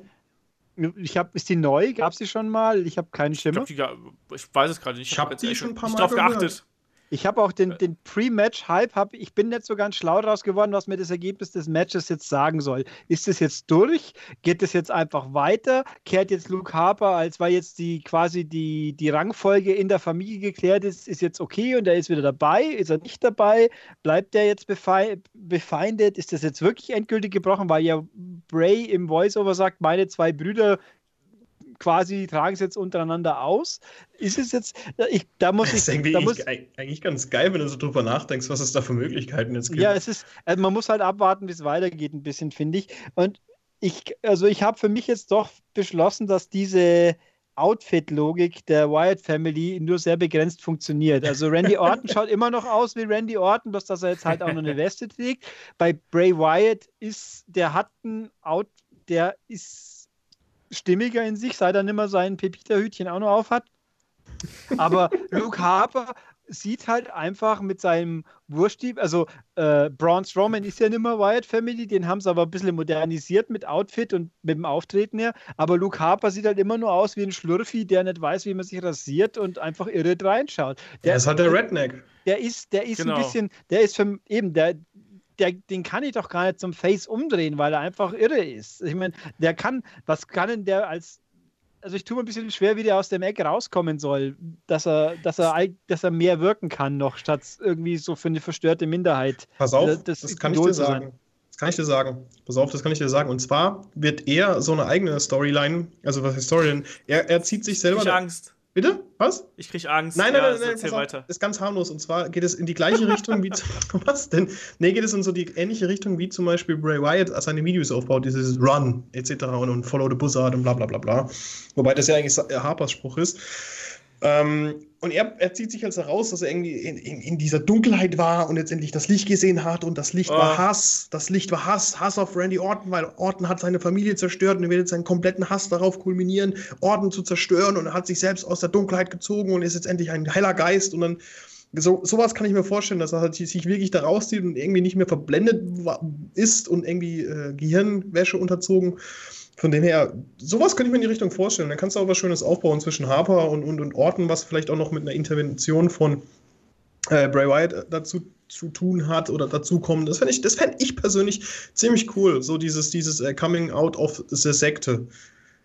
Ich habe, ist die neu? Gab es die schon mal? Ich habe keinen Schimmer. Ich, glaub, die, ich weiß es gerade nicht. Ich, ich habe hab die schon ein paar Mal drauf geachtet. Ich habe auch den, äh. den Pre-Match-Hype, ich bin nicht so ganz schlau daraus geworden, was mir das Ergebnis des Matches jetzt sagen soll. Ist es jetzt durch? Geht es jetzt einfach weiter? Kehrt jetzt Luke Harper, als weil jetzt die quasi die, die Rangfolge in der Familie geklärt ist, ist jetzt okay und er ist wieder dabei? Ist er nicht dabei? Bleibt er jetzt befeindet? Ist das jetzt wirklich endgültig gebrochen, weil ja Bray im Voiceover sagt, meine zwei Brüder quasi tragen es jetzt untereinander aus. Ist es jetzt, ich, da muss das ich. Da muss, eigentlich ganz geil, wenn du so drüber nachdenkst, was es da für Möglichkeiten jetzt gibt. Ja, es ist, also man muss halt abwarten, wie es weitergeht, ein bisschen, finde ich. Und ich, also ich habe für mich jetzt doch beschlossen, dass diese Outfit-Logik der Wyatt Family nur sehr begrenzt funktioniert. Also Randy Orton schaut immer noch aus wie Randy Orton, bloß dass er jetzt halt auch noch eine Weste trägt. Bei Bray Wyatt ist, der hat ein Out, der ist stimmiger in sich, seit er nicht mehr sein Pepita-Hütchen auch noch auf hat. Aber Luke Harper sieht halt einfach mit seinem Wurstdieb, also äh, Braun Strowman ist ja nicht mehr Wyatt Family, den haben sie aber ein bisschen modernisiert mit Outfit und mit dem Auftreten her, aber Luke Harper sieht halt immer nur aus wie ein Schlürfi, der nicht weiß, wie man sich rasiert und einfach irre reinschaut. Der, der ist halt der Redneck. Der ist, der ist genau. ein bisschen, der ist für, eben, der, der, den kann ich doch gar nicht zum Face umdrehen, weil er einfach irre ist. Ich meine, der kann, was kann denn der als also ich tue mir ein bisschen schwer, wie der aus dem Eck rauskommen soll, dass er, dass er, dass er mehr wirken kann noch, statt irgendwie so für eine verstörte Minderheit. Pass auf, äh, das, das kann ich dir sagen. Das kann ich dir sagen. Pass auf, das kann ich dir sagen. Und zwar wird er so eine eigene Storyline, also was ist Storyline? Er, er zieht sich selber. Ich Angst. Bitte? Was? Ich krieg Angst. Nein, nein, ja, nein, nein, weiter. Ist ganz harmlos. Und zwar geht es in die gleiche Richtung wie. was denn? Nee, geht es in so die ähnliche Richtung wie zum Beispiel Bray Wyatt seine Videos aufbaut, dieses Run etc. und, und Follow the Buzzard und bla bla bla bla. Wobei das ja eigentlich Harpers Spruch ist. Ähm, und er, er zieht sich als heraus, dass er irgendwie in, in, in, dieser Dunkelheit war und letztendlich das Licht gesehen hat und das Licht oh. war Hass. Das Licht war Hass, Hass auf Randy Orton, weil Orton hat seine Familie zerstört und er will jetzt seinen kompletten Hass darauf kulminieren, Orton zu zerstören und er hat sich selbst aus der Dunkelheit gezogen und ist jetzt endlich ein heller Geist und dann so, sowas kann ich mir vorstellen, dass er halt sich wirklich da rauszieht und irgendwie nicht mehr verblendet ist und irgendwie äh, Gehirnwäsche unterzogen. Von dem her, sowas könnte ich mir in die Richtung vorstellen. Dann kannst du auch was Schönes aufbauen zwischen Harper und, und, und Orton, was vielleicht auch noch mit einer Intervention von äh, Bray Wyatt dazu zu tun hat oder dazukommen. Das fände ich, fänd ich persönlich ziemlich cool. So dieses, dieses uh, Coming out of the Sekte.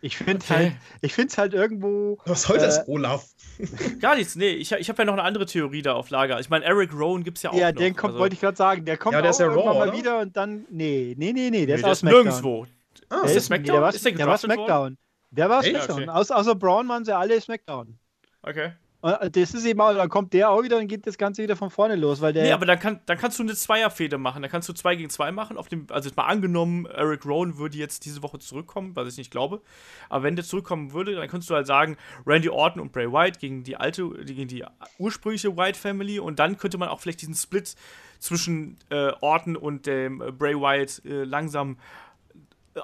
Ich finde okay. halt, es halt irgendwo. Was soll das, äh, Olaf? Gar nichts, nee. Ich, ich habe ja noch eine andere Theorie da auf Lager. Ich meine, Eric Rowan gibt es ja auch. Ja, noch. den kommt, also. wollte ich gerade sagen. Der kommt ja, der auch ist ja irgendwann Raw, mal wieder und dann. Nee, nee, nee, nee. Der nee, ist aus nirgendwo. Ah, der ist Smackdown? Der war, ist der, der war Smackdown. Der war Smackdown. Okay. Außer, außer Braun waren sie alle Smackdown. Okay. Und das ist eben auch, dann kommt der auch wieder und geht das Ganze wieder von vorne los, weil der. Nee, aber dann, kann, dann kannst du eine Zweierfehde machen. Dann kannst du zwei gegen zwei machen. Auf dem, also jetzt mal angenommen, Eric Rowan würde jetzt diese Woche zurückkommen, was ich nicht glaube. Aber wenn der zurückkommen würde, dann könntest du halt sagen, Randy Orton und Bray White gegen die alte, gegen die ursprüngliche White Family und dann könnte man auch vielleicht diesen Split zwischen äh, Orton und dem äh, Bray White äh, langsam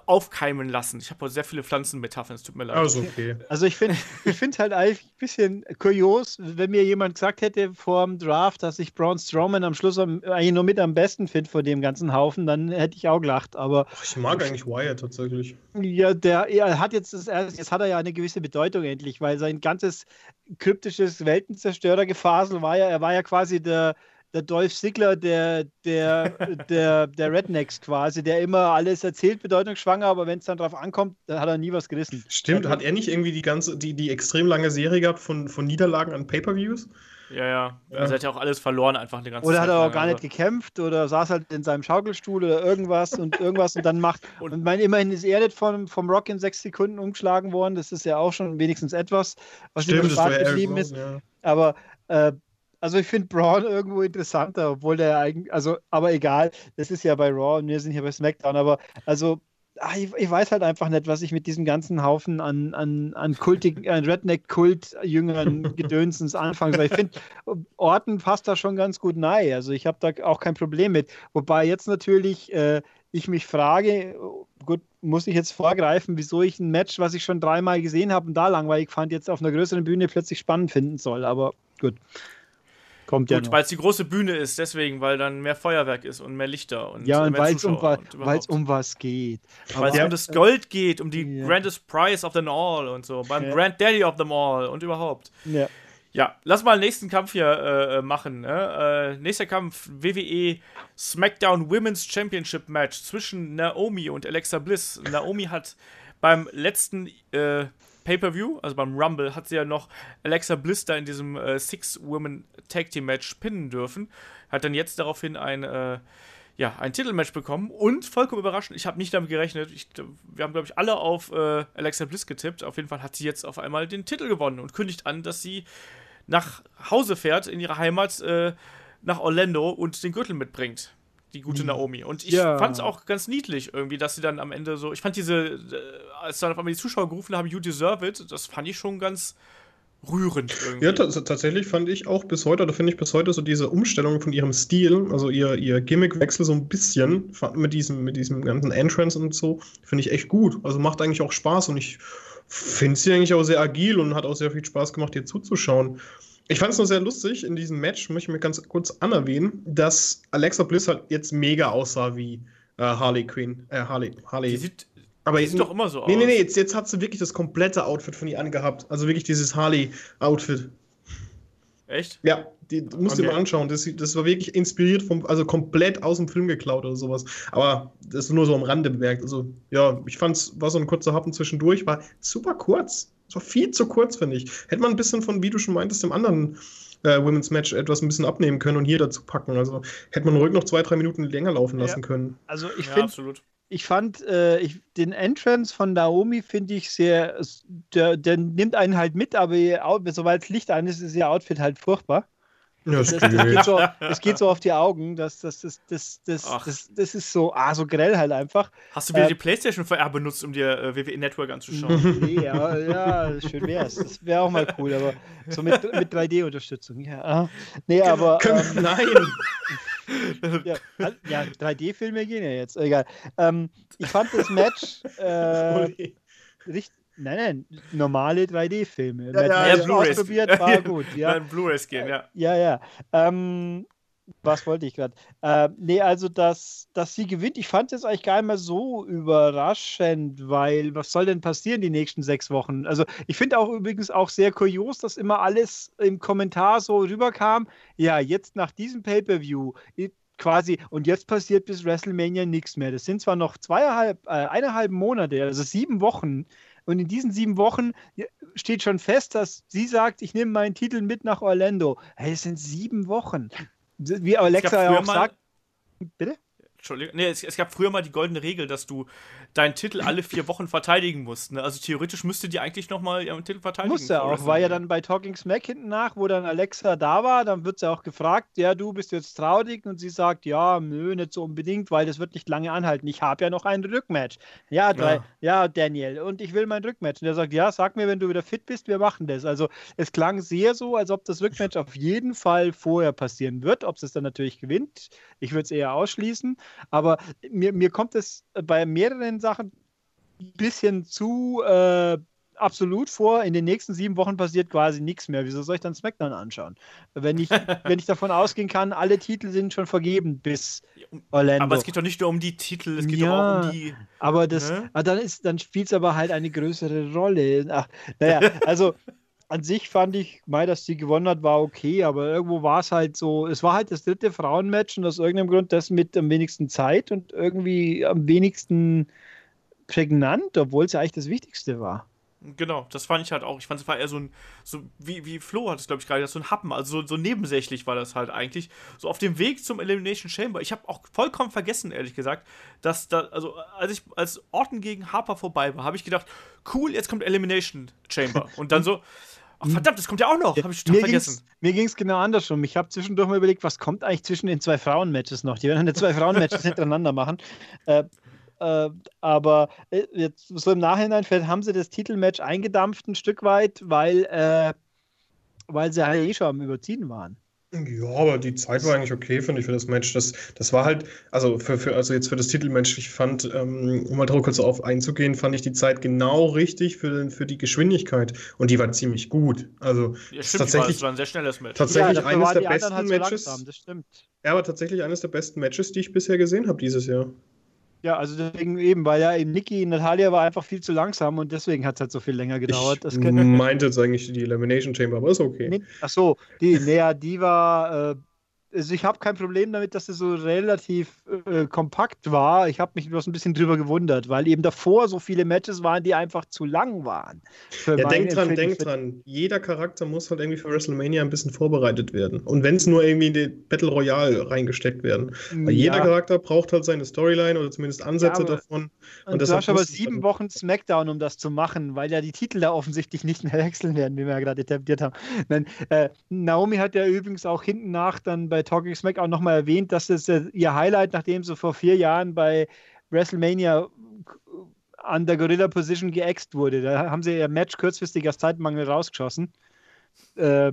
aufkeimen lassen. Ich habe heute sehr viele Pflanzenmetaphern, es tut mir leid. Also, okay. also ich finde ich find halt eigentlich ein bisschen kurios, wenn mir jemand gesagt hätte vor dem Draft, dass ich Braun Strowman am Schluss am, eigentlich nur mit am besten finde von dem ganzen Haufen, dann hätte ich auch gelacht. Aber Ach, ich mag eigentlich Wyatt tatsächlich. Ja, der er hat jetzt, das, jetzt hat er ja eine gewisse Bedeutung endlich, weil sein ganzes kryptisches Weltenzerstörergefasel war ja, er war ja quasi der der Dolph Ziggler der, der, der, der Rednecks quasi, der immer alles erzählt, bedeutungsschwanger, aber wenn es dann drauf ankommt, dann hat er nie was gerissen. Stimmt, hat er nicht irgendwie die ganze, die, die extrem lange Serie gehabt von, von Niederlagen an Pay-Per-Views? Ja, ja. ja. Also hat ja auch alles verloren, einfach eine ganze Oder Zeit hat er auch gar also. nicht gekämpft oder saß halt in seinem Schaukelstuhl oder irgendwas und irgendwas und dann macht. und, und mein, immerhin ist er nicht vom, vom Rock in sechs Sekunden umgeschlagen worden. Das ist ja auch schon wenigstens etwas, was Stimmt, war geblieben ist. Ja. Aber äh, also ich finde Braun irgendwo interessanter, obwohl der eigentlich, also, aber egal, das ist ja bei Raw und wir sind hier bei SmackDown, aber also ach, ich, ich, weiß halt einfach nicht, was ich mit diesem ganzen Haufen an, an, an kultigen, an Redneck-Kult-Jüngern Gedönsens anfangen soll. Ich finde, Orten passt da schon ganz gut nahe. Also ich habe da auch kein Problem mit. Wobei jetzt natürlich äh, ich mich frage, gut, muss ich jetzt vorgreifen, wieso ich ein Match, was ich schon dreimal gesehen habe und da langweilig fand, jetzt auf einer größeren Bühne plötzlich spannend finden soll. Aber gut. Kommt Gut, ja weil es die große Bühne ist, deswegen, weil dann mehr Feuerwerk ist und mehr Lichter und Ja, und weil es um, um was geht. Weil es um das Gold geht, um die ja. Grandest Prize of them all und so, beim ja. Grand Daddy of them all und überhaupt. Ja. Ja, lass mal den nächsten Kampf hier äh, machen. Ne? Äh, nächster Kampf: WWE SmackDown Women's Championship Match zwischen Naomi und Alexa Bliss. Naomi hat beim letzten äh, Pay-Per-View, also beim Rumble, hat sie ja noch Alexa Bliss da in diesem äh, Six-Women-Tag-Team-Match pinnen dürfen. Hat dann jetzt daraufhin ein, äh, ja, ein Titelmatch bekommen und vollkommen überraschend, ich habe nicht damit gerechnet. Ich, wir haben, glaube ich, alle auf äh, Alexa Bliss getippt. Auf jeden Fall hat sie jetzt auf einmal den Titel gewonnen und kündigt an, dass sie nach Hause fährt, in ihre Heimat, äh, nach Orlando und den Gürtel mitbringt die gute mhm. Naomi. Und ich ja. fand es auch ganz niedlich irgendwie, dass sie dann am Ende so. Ich fand diese, äh, als dann auf einmal die Zuschauer gerufen haben, You deserve it, das fand ich schon ganz rührend irgendwie. Ja, tatsächlich fand ich auch bis heute, oder finde ich bis heute so diese Umstellung von ihrem Stil, also ihr, ihr Gimmickwechsel so ein bisschen mit diesem, mit diesem ganzen Entrance und so, finde ich echt gut. Also macht eigentlich auch Spaß und ich finde sie eigentlich auch sehr agil und hat auch sehr viel Spaß gemacht, ihr zuzuschauen. Ich fand es nur sehr lustig in diesem Match, möchte ich mir ganz kurz anerwähnen, dass Alexa Bliss halt jetzt mega aussah wie äh, Harley Quinn. Äh, Harley. Harley. Die sieht, aber die sieht doch immer so aus. Nee, nee, nee, jetzt, jetzt hat sie wirklich das komplette Outfit von ihr angehabt. Also wirklich dieses Harley-Outfit. Echt? Ja, die musst okay. du dir mal anschauen. Das, das war wirklich inspiriert vom, also komplett aus dem Film geklaut oder sowas. Aber das ist nur so am Rande bemerkt. Also, ja, ich fand's, war so ein kurzer Happen zwischendurch, war super kurz. Das war viel zu kurz, finde ich. Hätte man ein bisschen von, wie du schon meintest, dem anderen äh, Women's Match etwas ein bisschen abnehmen können und hier dazu packen. Also hätte man ruhig noch zwei, drei Minuten länger laufen lassen ja. können. Also ich ja, finde, ich fand äh, ich, den Entrance von Naomi finde ich sehr, der, der, nimmt einen halt mit, aber sobald es Licht an ist, ist ihr Outfit halt furchtbar. Ja, das, das, geht so, das, geht so, auf die Augen, das, das, das, das, das, das, das ist so, ah, so grell halt einfach. Hast du wieder äh, die Playstation VR benutzt, um dir äh, WWE Network anzuschauen? Nee, ja, ja schön wär's. Das wäre auch mal cool, aber so mit, mit 3D-Unterstützung, ja. Nee, aber. Ähm, Nein! ja, ja 3D-Filme gehen ja jetzt, egal. Ähm, ich fand das Match äh, richtig Nein, nein, normale 3D-Filme. Ja, ja, ja ausprobiert, war gut. Ja, Nein, Blu-rays gehen, ja. Ja, ja. Ähm, was wollte ich gerade? Äh, nee, also, dass, dass sie gewinnt, ich fand es eigentlich gar nicht mal so überraschend, weil was soll denn passieren die nächsten sechs Wochen? Also, ich finde auch übrigens auch sehr kurios, dass immer alles im Kommentar so rüberkam. Ja, jetzt nach diesem Pay-Per-View quasi, und jetzt passiert bis WrestleMania nichts mehr. Das sind zwar noch zweieinhalb, äh, eineinhalb Monate, also sieben Wochen, und in diesen sieben Wochen steht schon fest, dass sie sagt, ich nehme meinen Titel mit nach Orlando. Hey, es sind sieben Wochen. Wie Alexa ja auch sagt. Bitte? Entschuldigung. Nee, es, es, gab früher mal die goldene Regel, dass du deinen Titel alle vier Wochen verteidigen musst. Ne? Also theoretisch müsste die eigentlich nochmal ihren Titel verteidigen. Muss ja auch, war ja dann bei Talking Smack hinten nach, wo dann Alexa da war, dann wird sie auch gefragt, ja, du bist jetzt traurig und sie sagt, ja, nö, nicht so unbedingt, weil das wird nicht lange anhalten. Ich habe ja noch ein Rückmatch. Ja, drei, ja. ja, Daniel, und ich will mein Rückmatch. Und er sagt, ja, sag mir, wenn du wieder fit bist, wir machen das. Also es klang sehr so, als ob das Rückmatch auf jeden Fall vorher passieren wird. Ob es dann natürlich gewinnt, ich würde es eher ausschließen. Aber mir, mir kommt es bei mehreren Sachen ein bisschen zu äh, absolut vor. In den nächsten sieben Wochen passiert quasi nichts mehr. Wieso soll ich dann SmackDown anschauen? Wenn ich, wenn ich davon ausgehen kann, alle Titel sind schon vergeben bis Orlando. Aber es geht doch nicht nur um die Titel, es geht ja, auch um die. Aber das, ne? dann, dann spielt es aber halt eine größere Rolle. Ach, naja, also an sich fand ich, mal, dass sie gewonnen hat, war okay, aber irgendwo war es halt so, es war halt das dritte Frauenmatch und aus irgendeinem Grund das mit am wenigsten Zeit und irgendwie am wenigsten prägnant, obwohl es ja eigentlich das Wichtigste war. Genau, das fand ich halt auch. Ich fand es war eher so ein, so wie, wie Flo hat es, glaube ich, gerade, so ein Happen, also so, so nebensächlich war das halt eigentlich. So auf dem Weg zum Elimination Chamber. Ich habe auch vollkommen vergessen, ehrlich gesagt, dass da, also als ich, als Orton gegen Harper vorbei war, habe ich gedacht, cool, jetzt kommt Elimination Chamber. Und dann so, Ach, verdammt, das kommt ja auch noch. Habe ich total vergessen. Ging's, mir ging es genau andersrum. Ich habe zwischendurch mal überlegt, was kommt eigentlich zwischen den zwei Frauenmatches noch? Die werden dann zwei Frauenmatches hintereinander machen. Äh, äh, aber äh, jetzt so im Nachhinein vielleicht haben sie das Titelmatch eingedampft ein Stück weit, weil, äh, weil sie halt eh schon am Überziehen waren. Ja, aber die Zeit war eigentlich okay, finde ich, für das Match. Das, das war halt, also für, für, also jetzt für das Titelmatch, ich fand, ähm, um mal drauf kurz auf einzugehen, fand ich die Zeit genau richtig für, für die Geschwindigkeit. Und die war ziemlich gut. Also ja, stimmt, tatsächlich, war ein sehr schnelles Match. Tatsächlich ja, eines der besten halt Matches. So langsam, das stimmt. Ja, aber tatsächlich eines der besten Matches, die ich bisher gesehen habe dieses Jahr. Ja, also deswegen eben, weil ja eben Niki Natalia war einfach viel zu langsam und deswegen hat es halt so viel länger gedauert. Ich meinte jetzt eigentlich die Elimination Chamber, aber ist okay. Nee, ach so, die, naja, die war, äh, also ich habe kein Problem damit, dass es so relativ äh, kompakt war. Ich habe mich bloß ein bisschen drüber gewundert, weil eben davor so viele Matches waren, die einfach zu lang waren. Ja, denk dran, denk dran. Jeder Charakter muss halt irgendwie für WrestleMania ein bisschen vorbereitet werden. Und wenn es nur irgendwie in die Battle Royale reingesteckt werden. Weil ja. jeder Charakter braucht halt seine Storyline oder zumindest Ansätze ja, davon. Und, und du hast aber sieben Wochen Smackdown, um das zu machen, weil ja die Titel da offensichtlich nicht mehr wechseln werden, wie wir ja gerade etabliert haben. Nein, äh, Naomi hat ja übrigens auch hinten nach dann bei Talking Smack auch nochmal erwähnt, dass es äh, ihr Highlight, nachdem sie vor vier Jahren bei WrestleMania an der Gorilla Position geäxt wurde. Da haben sie ihr Match kurzfristig aus Zeitmangel rausgeschossen. Äh,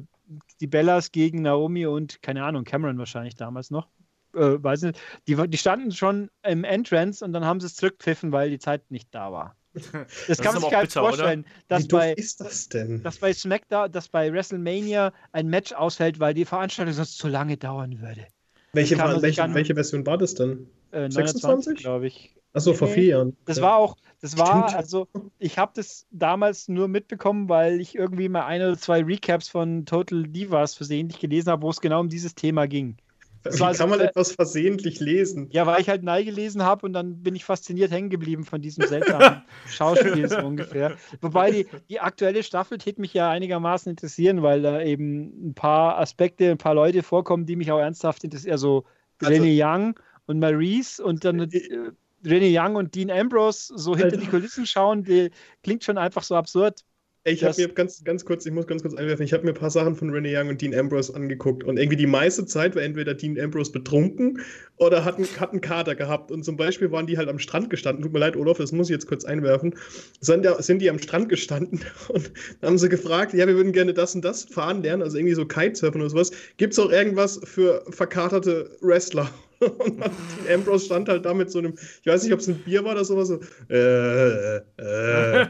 die Bellas gegen Naomi und, keine Ahnung, Cameron wahrscheinlich damals noch. Äh, weiß nicht. Die, die standen schon im Entrance und dann haben sie es zurückpfiffen, weil die Zeit nicht da war. Das, das kann man sich gar nicht vorstellen, dass Wie bei, ist das denn? dass bei SmackDown, dass bei WrestleMania ein Match ausfällt, weil die Veranstaltung sonst zu lange dauern würde. Welche, welche, welche Version war das denn? Äh, 26, glaube ich. Achso, vor vier Jahren. Das ja. war auch, das war, Stimmt. also ich habe das damals nur mitbekommen, weil ich irgendwie mal ein oder zwei Recaps von Total Divas versehentlich gelesen habe, wo es genau um dieses Thema ging. Wie kann man etwas versehentlich lesen? Ja, weil ich halt Nei gelesen habe und dann bin ich fasziniert hängen geblieben von diesem seltsamen Schauspiel so ungefähr. Wobei die, die aktuelle Staffel tät mich ja einigermaßen interessieren, weil da eben ein paar Aspekte, ein paar Leute vorkommen, die mich auch ernsthaft interessieren. Also, also René Young und Maurice und dann äh, René Young und Dean Ambrose so hinter also, die Kulissen schauen, die klingt schon einfach so absurd. Ich habe mir ganz, ganz kurz, ich muss ganz kurz einwerfen, ich habe mir ein paar Sachen von Renee Young und Dean Ambrose angeguckt und irgendwie die meiste Zeit war entweder Dean Ambrose betrunken oder hat einen, hat einen Kater gehabt und zum Beispiel waren die halt am Strand gestanden. Tut mir leid, Olaf, das muss ich jetzt kurz einwerfen. Sind, sind die am Strand gestanden und haben sie gefragt, ja, wir würden gerne das und das fahren lernen, also irgendwie so Kitesurfen oder sowas. Gibt es auch irgendwas für verkaterte Wrestler? Und Dean Ambrose stand halt da mit so einem, ich weiß nicht, ob es ein Bier war oder sowas, so, äh, äh.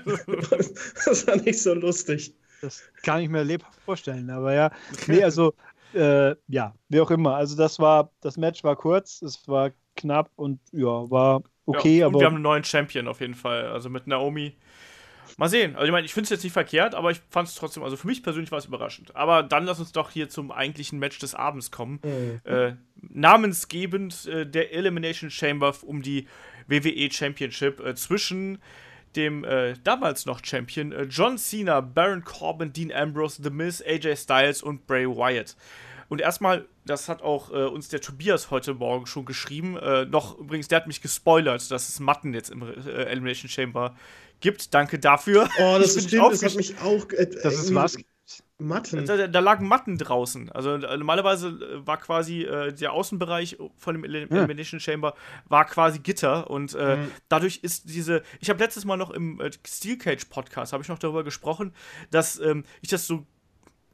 das war nicht so lustig. Das kann ich mir lebhaft vorstellen, aber ja, nee, also, äh, ja, wie auch immer. Also, das war, das Match war kurz, es war knapp und ja, war okay, ja, aber. wir haben einen neuen Champion auf jeden Fall, also mit Naomi. Mal sehen. Also ich meine, ich finde es jetzt nicht verkehrt, aber ich fand es trotzdem, also für mich persönlich war es überraschend. Aber dann lass uns doch hier zum eigentlichen Match des Abends kommen. Mhm. Äh, namensgebend äh, der Elimination Chamber um die WWE Championship äh, zwischen dem äh, damals noch Champion äh, John Cena, Baron Corbin, Dean Ambrose, The Miz, AJ Styles und Bray Wyatt. Und erstmal, das hat auch äh, uns der Tobias heute Morgen schon geschrieben. Äh, noch übrigens, der hat mich gespoilert, dass es Matten jetzt im äh, Elimination Chamber gibt. Danke dafür. Oh, das ist stimmt, das hat mich auch. Äh, das ist was? Matten. Da, da, lagen Matten draußen. Also äh, normalerweise äh, war quasi äh, der Außenbereich von dem Elim ja. Elimination Chamber war quasi Gitter und äh, mhm. dadurch ist diese. Ich habe letztes Mal noch im äh, Steel Cage Podcast habe ich noch darüber gesprochen, dass ähm, ich das so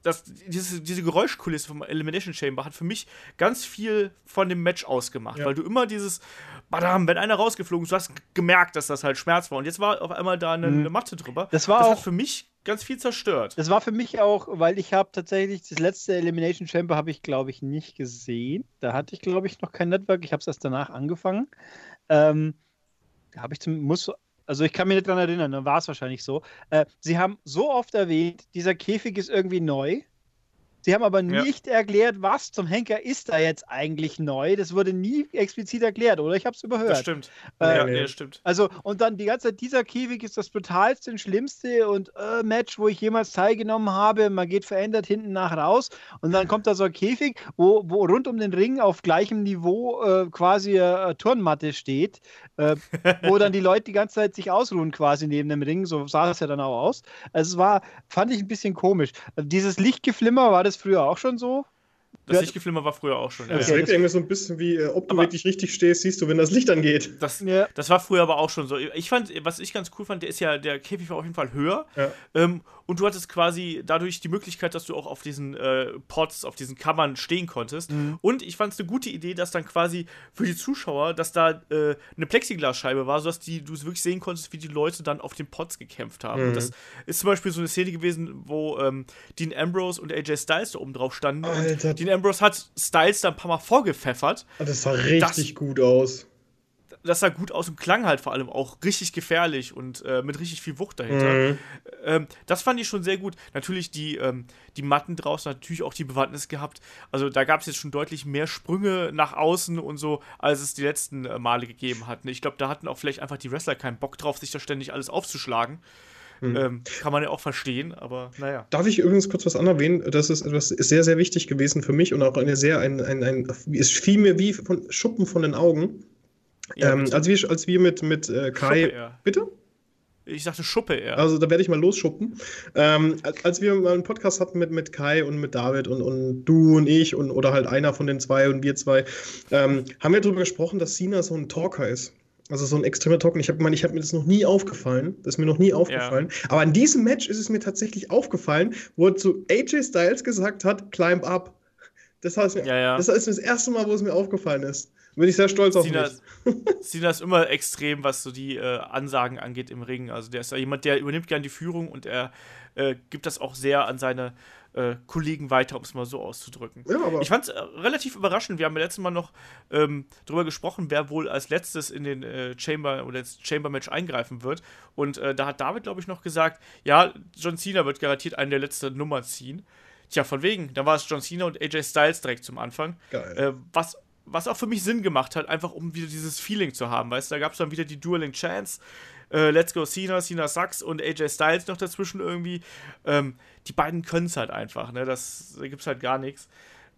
das, diese, diese Geräuschkulisse vom Elimination Chamber hat für mich ganz viel von dem Match ausgemacht, ja. weil du immer dieses, badam, wenn einer rausgeflogen ist, du hast gemerkt, dass das halt Schmerz war. Und jetzt war auf einmal da eine, mhm. eine Matte drüber. Das war das auch hat für mich ganz viel zerstört. Das war für mich auch, weil ich habe tatsächlich das letzte Elimination Chamber habe ich glaube ich nicht gesehen. Da hatte ich glaube ich noch kein Network. Ich habe es erst danach angefangen. Ähm, da habe ich zum, muss also ich kann mich nicht daran erinnern, dann war es wahrscheinlich so. Äh, sie haben so oft erwähnt, dieser Käfig ist irgendwie neu. Sie haben aber ja. nicht erklärt, was zum Henker ist da jetzt eigentlich neu. Das wurde nie explizit erklärt, oder? Ich habe es überhört. Das stimmt. Äh, ja, nee, das stimmt. Also, und dann die ganze Zeit, dieser Käfig ist das brutalste und schlimmste und äh, Match, wo ich jemals teilgenommen habe. Man geht verändert hinten nach raus und dann kommt da so ein Käfig, wo, wo rund um den Ring auf gleichem Niveau äh, quasi eine Turnmatte steht, äh, wo dann die Leute die ganze Zeit sich ausruhen quasi neben dem Ring. So sah es ja dann auch aus. Also, es war, fand ich ein bisschen komisch. Dieses Lichtgeflimmer war das früher auch schon so? Das Lichtgeflimmer war früher auch schon. Okay, ja. Das wirkt irgendwie so ein bisschen wie, äh, ob du aber wirklich richtig stehst, siehst du, wenn das Licht angeht. Das, ja. das war früher aber auch schon so. Ich fand, was ich ganz cool fand, der ist ja, der Käfig war auf jeden Fall höher. Ja. Ähm, und du hattest quasi dadurch die Möglichkeit, dass du auch auf diesen äh, Pots, auf diesen Kammern stehen konntest. Mhm. Und ich fand es eine gute Idee, dass dann quasi für die Zuschauer, dass da äh, eine Plexiglasscheibe war, sodass die, du wirklich sehen konntest, wie die Leute dann auf den Pots gekämpft haben. Mhm. Das ist zum Beispiel so eine Szene gewesen, wo ähm, Dean Ambrose und AJ Styles da oben drauf standen. Alter. Und Dean Ambrose hat Styles da ein paar Mal vorgepfeffert. Das sah richtig das, gut aus das sah gut aus und klang halt vor allem auch richtig gefährlich und äh, mit richtig viel Wucht dahinter. Mhm. Ähm, das fand ich schon sehr gut. Natürlich die, ähm, die Matten draußen, natürlich auch die Bewandtnis gehabt. Also da gab es jetzt schon deutlich mehr Sprünge nach außen und so, als es die letzten äh, Male gegeben hat. Ich glaube, da hatten auch vielleicht einfach die Wrestler keinen Bock drauf, sich da ständig alles aufzuschlagen. Mhm. Ähm, kann man ja auch verstehen, aber naja. Darf ich übrigens kurz was anerwähnen? Das ist etwas sehr, sehr wichtig gewesen für mich und auch eine sehr, ein, ein, ein, es fiel mir wie von Schuppen von den Augen. Ja, ähm, als, wir, als wir mit, mit äh, Kai. Bitte? Ich sagte Schuppe eher. Also da werde ich mal losschuppen. Ähm, als wir mal einen Podcast hatten mit, mit Kai und mit David und, und du und ich und oder halt einer von den zwei und wir zwei, ähm, haben wir darüber gesprochen, dass Sina so ein Talker ist. Also so ein extremer Talker. Ich habe ich hab mir das noch nie aufgefallen. Das ist mir noch nie aufgefallen. Ja. Aber in diesem Match ist es mir tatsächlich aufgefallen, wo er zu AJ Styles gesagt hat, climb up. Das, heißt, ja, ja. das ist das erste Mal, wo es mir aufgefallen ist. Bin ich sehr stolz auf Sina, mich. Sina ist immer extrem, was so die äh, Ansagen angeht im Ring. Also der ist ja jemand, der übernimmt gern die Führung und er äh, gibt das auch sehr an seine äh, Kollegen weiter, um es mal so auszudrücken. Ja, ich fand es äh, relativ überraschend. Wir haben letztes Mal noch ähm, darüber gesprochen, wer wohl als letztes in den äh, Chamber oder ins Chamber-Match eingreifen wird. Und äh, da hat David, glaube ich, noch gesagt, ja, John Cena wird garantiert eine der letzten Nummern ziehen. Tja, von wegen. Da war es John Cena und AJ Styles direkt zum Anfang. Geil. Äh, was was auch für mich Sinn gemacht hat, einfach um wieder dieses Feeling zu haben. Weißt du, da gab es dann wieder die Dueling Chance, äh, Let's Go Cena, Cena Sucks und AJ Styles noch dazwischen irgendwie. Ähm, die beiden können es halt einfach, ne? Das, da gibt es halt gar nichts.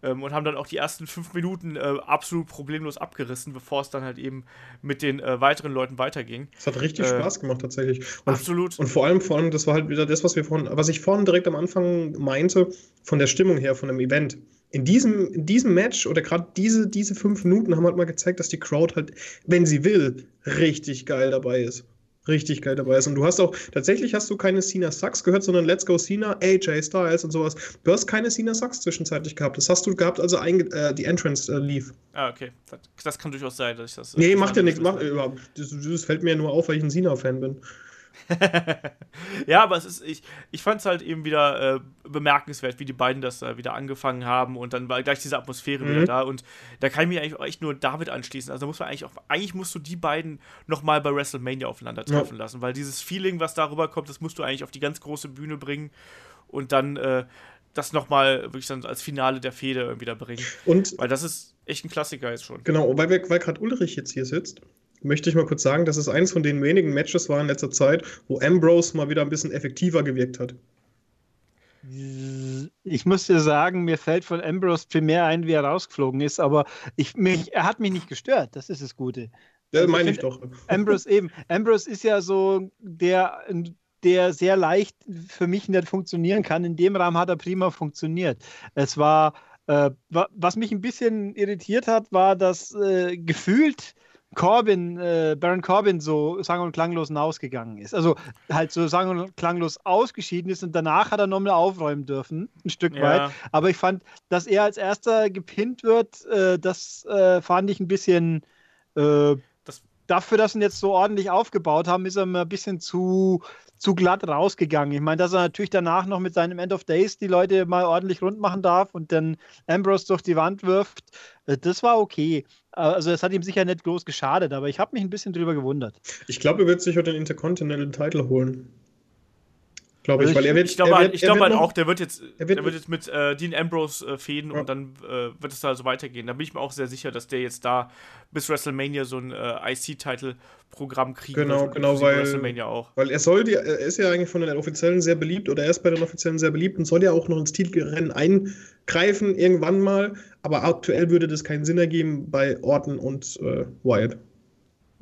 ähm, und haben dann auch die ersten fünf Minuten äh, absolut problemlos abgerissen, bevor es dann halt eben mit den äh, weiteren Leuten weiterging. Es hat richtig äh, Spaß gemacht tatsächlich. Und, absolut. Und vor allem, vor allem, das war halt wieder das, was wir vorhin, was ich vorhin direkt am Anfang meinte, von der Stimmung her, von dem Event. In diesem, in diesem Match oder gerade diese, diese fünf Minuten haben halt mal gezeigt, dass die Crowd halt, wenn sie will, richtig geil dabei ist richtig geil dabei ist. Und du hast auch, tatsächlich hast du keine Cena Sucks gehört, sondern Let's Go Cena, AJ Styles und sowas. Du hast keine Cena Sucks zwischenzeitlich gehabt. Das hast du gehabt, also äh, die Entrance äh, lief. Ah, okay. Das, das, kann durchaus sein, dass ich das. Nee, macht ja nichts. Mach, das, das fällt mir nur auf, weil ich ein Cena-Fan bin. ja, aber es ist, ich, ich fand es halt eben wieder äh, bemerkenswert, wie die beiden das äh, wieder angefangen haben und dann war gleich diese Atmosphäre mhm. wieder da und da kann ich mich eigentlich auch echt nur David anschließen. Also da muss man eigentlich auch, eigentlich musst du die beiden nochmal bei WrestleMania aufeinandertreffen ja. lassen, weil dieses Feeling, was darüber kommt, das musst du eigentlich auf die ganz große Bühne bringen und dann äh, das nochmal wirklich dann als Finale der Fehde wieder bringen. Und weil das ist echt ein Klassiker jetzt schon. Genau, weil, weil gerade Ulrich jetzt hier sitzt möchte ich mal kurz sagen, dass es eines von den wenigen Matches war in letzter Zeit, wo Ambrose mal wieder ein bisschen effektiver gewirkt hat. Ich muss dir sagen, mir fällt von Ambrose primär ein, wie er rausgeflogen ist, aber ich, mich, er hat mich nicht gestört. Das ist das Gute. Ja, also meine ich, ich doch. Ambrose eben. Ambrose ist ja so der, der sehr leicht für mich nicht funktionieren kann. In dem Rahmen hat er prima funktioniert. Es war, äh, was mich ein bisschen irritiert hat, war, dass äh, gefühlt Corbin, äh, Baron Corbin so sang- und klanglos hinausgegangen ist. Also halt so sang- und klanglos ausgeschieden ist und danach hat er nochmal aufräumen dürfen, ein Stück ja. weit. Aber ich fand, dass er als erster gepinnt wird, äh, das äh, fand ich ein bisschen. Äh, das dafür, dass sie ihn jetzt so ordentlich aufgebaut haben, ist er mir ein bisschen zu, zu glatt rausgegangen. Ich meine, dass er natürlich danach noch mit seinem End of Days die Leute mal ordentlich rund machen darf und dann Ambrose durch die Wand wirft, äh, das war okay. Also es hat ihm sicher nicht groß geschadet, aber ich habe mich ein bisschen drüber gewundert. Ich glaube, er wird sich heute den Intercontinental Title holen. Glaube also ich, weil er wird. Ich glaube halt, glaub halt auch, der wird jetzt, wird, der wird jetzt mit äh, Dean Ambrose äh, fäden ja. und dann äh, wird es da so weitergehen. Da bin ich mir auch sehr sicher, dass der jetzt da bis WrestleMania so ein äh, IC-Title-Programm kriegt. Genau, wird, genau, weil, WrestleMania auch. weil er soll, die, er ist ja eigentlich von den Offiziellen sehr beliebt oder er ist bei den Offiziellen sehr beliebt und soll ja auch noch ins Titelrennen eingreifen irgendwann mal. Aber aktuell würde das keinen Sinn ergeben bei Orton und äh, Wyatt.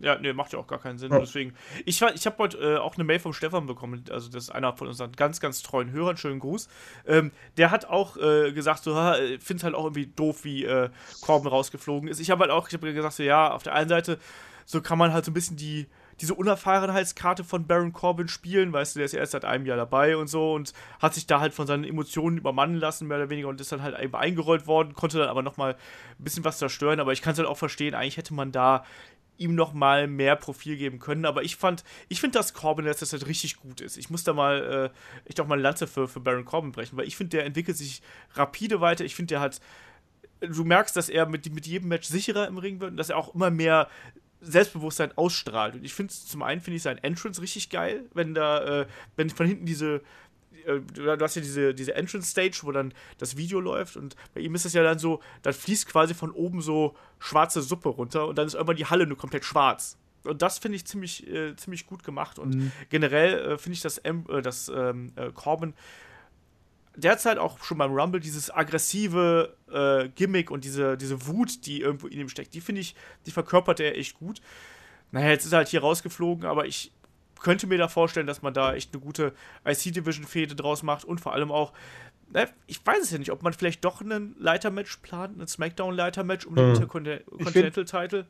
Ja, nee, macht ja auch gar keinen Sinn. Ja. Deswegen, ich, ich habe heute äh, auch eine Mail vom Stefan bekommen, also das ist einer von unseren ganz, ganz treuen Hörern, schönen Gruß. Ähm, der hat auch äh, gesagt, so, finde es halt auch irgendwie doof, wie äh, Corbin rausgeflogen ist. Ich habe halt auch, ich habe gesagt, so, ja, auf der einen Seite, so kann man halt so ein bisschen die, diese Unerfahrenheitskarte von Baron Corbin spielen, weißt du, der ist ja erst seit einem Jahr dabei und so und hat sich da halt von seinen Emotionen übermannen lassen, mehr oder weniger, und ist dann halt eben eingerollt worden, konnte dann aber nochmal ein bisschen was zerstören, aber ich kann es halt auch verstehen, eigentlich hätte man da ihm noch mal mehr Profil geben können. Aber ich fand, ich finde, dass Corbin jetzt das richtig gut ist. Ich muss da mal, äh, ich doch mal eine Lanze für, für Baron Corbin brechen, weil ich finde, der entwickelt sich rapide weiter. Ich finde, der hat, du merkst, dass er mit, mit jedem Match sicherer im Ring wird und dass er auch immer mehr Selbstbewusstsein ausstrahlt. Und ich finde zum einen finde ich sein Entrance richtig geil, wenn da, äh, wenn von hinten diese du hast ja diese, diese Entrance-Stage, wo dann das Video läuft und bei ihm ist es ja dann so, dann fließt quasi von oben so schwarze Suppe runter und dann ist irgendwann die Halle nur komplett schwarz. Und das finde ich ziemlich, äh, ziemlich gut gemacht. Und mhm. generell äh, finde ich, dass, M äh, dass ähm, äh, Corbin derzeit auch schon beim Rumble dieses aggressive äh, Gimmick und diese, diese Wut, die irgendwo in ihm steckt, die finde ich, die verkörpert er echt gut. Naja, jetzt ist er halt hier rausgeflogen, aber ich, könnte mir da vorstellen, dass man da echt eine gute IC-Division-Fehde draus macht und vor allem auch, ne, ich weiß es ja nicht, ob man vielleicht doch einen Leitermatch plant, ein Smackdown-Leitermatch um den hm. Intercontinental-Title.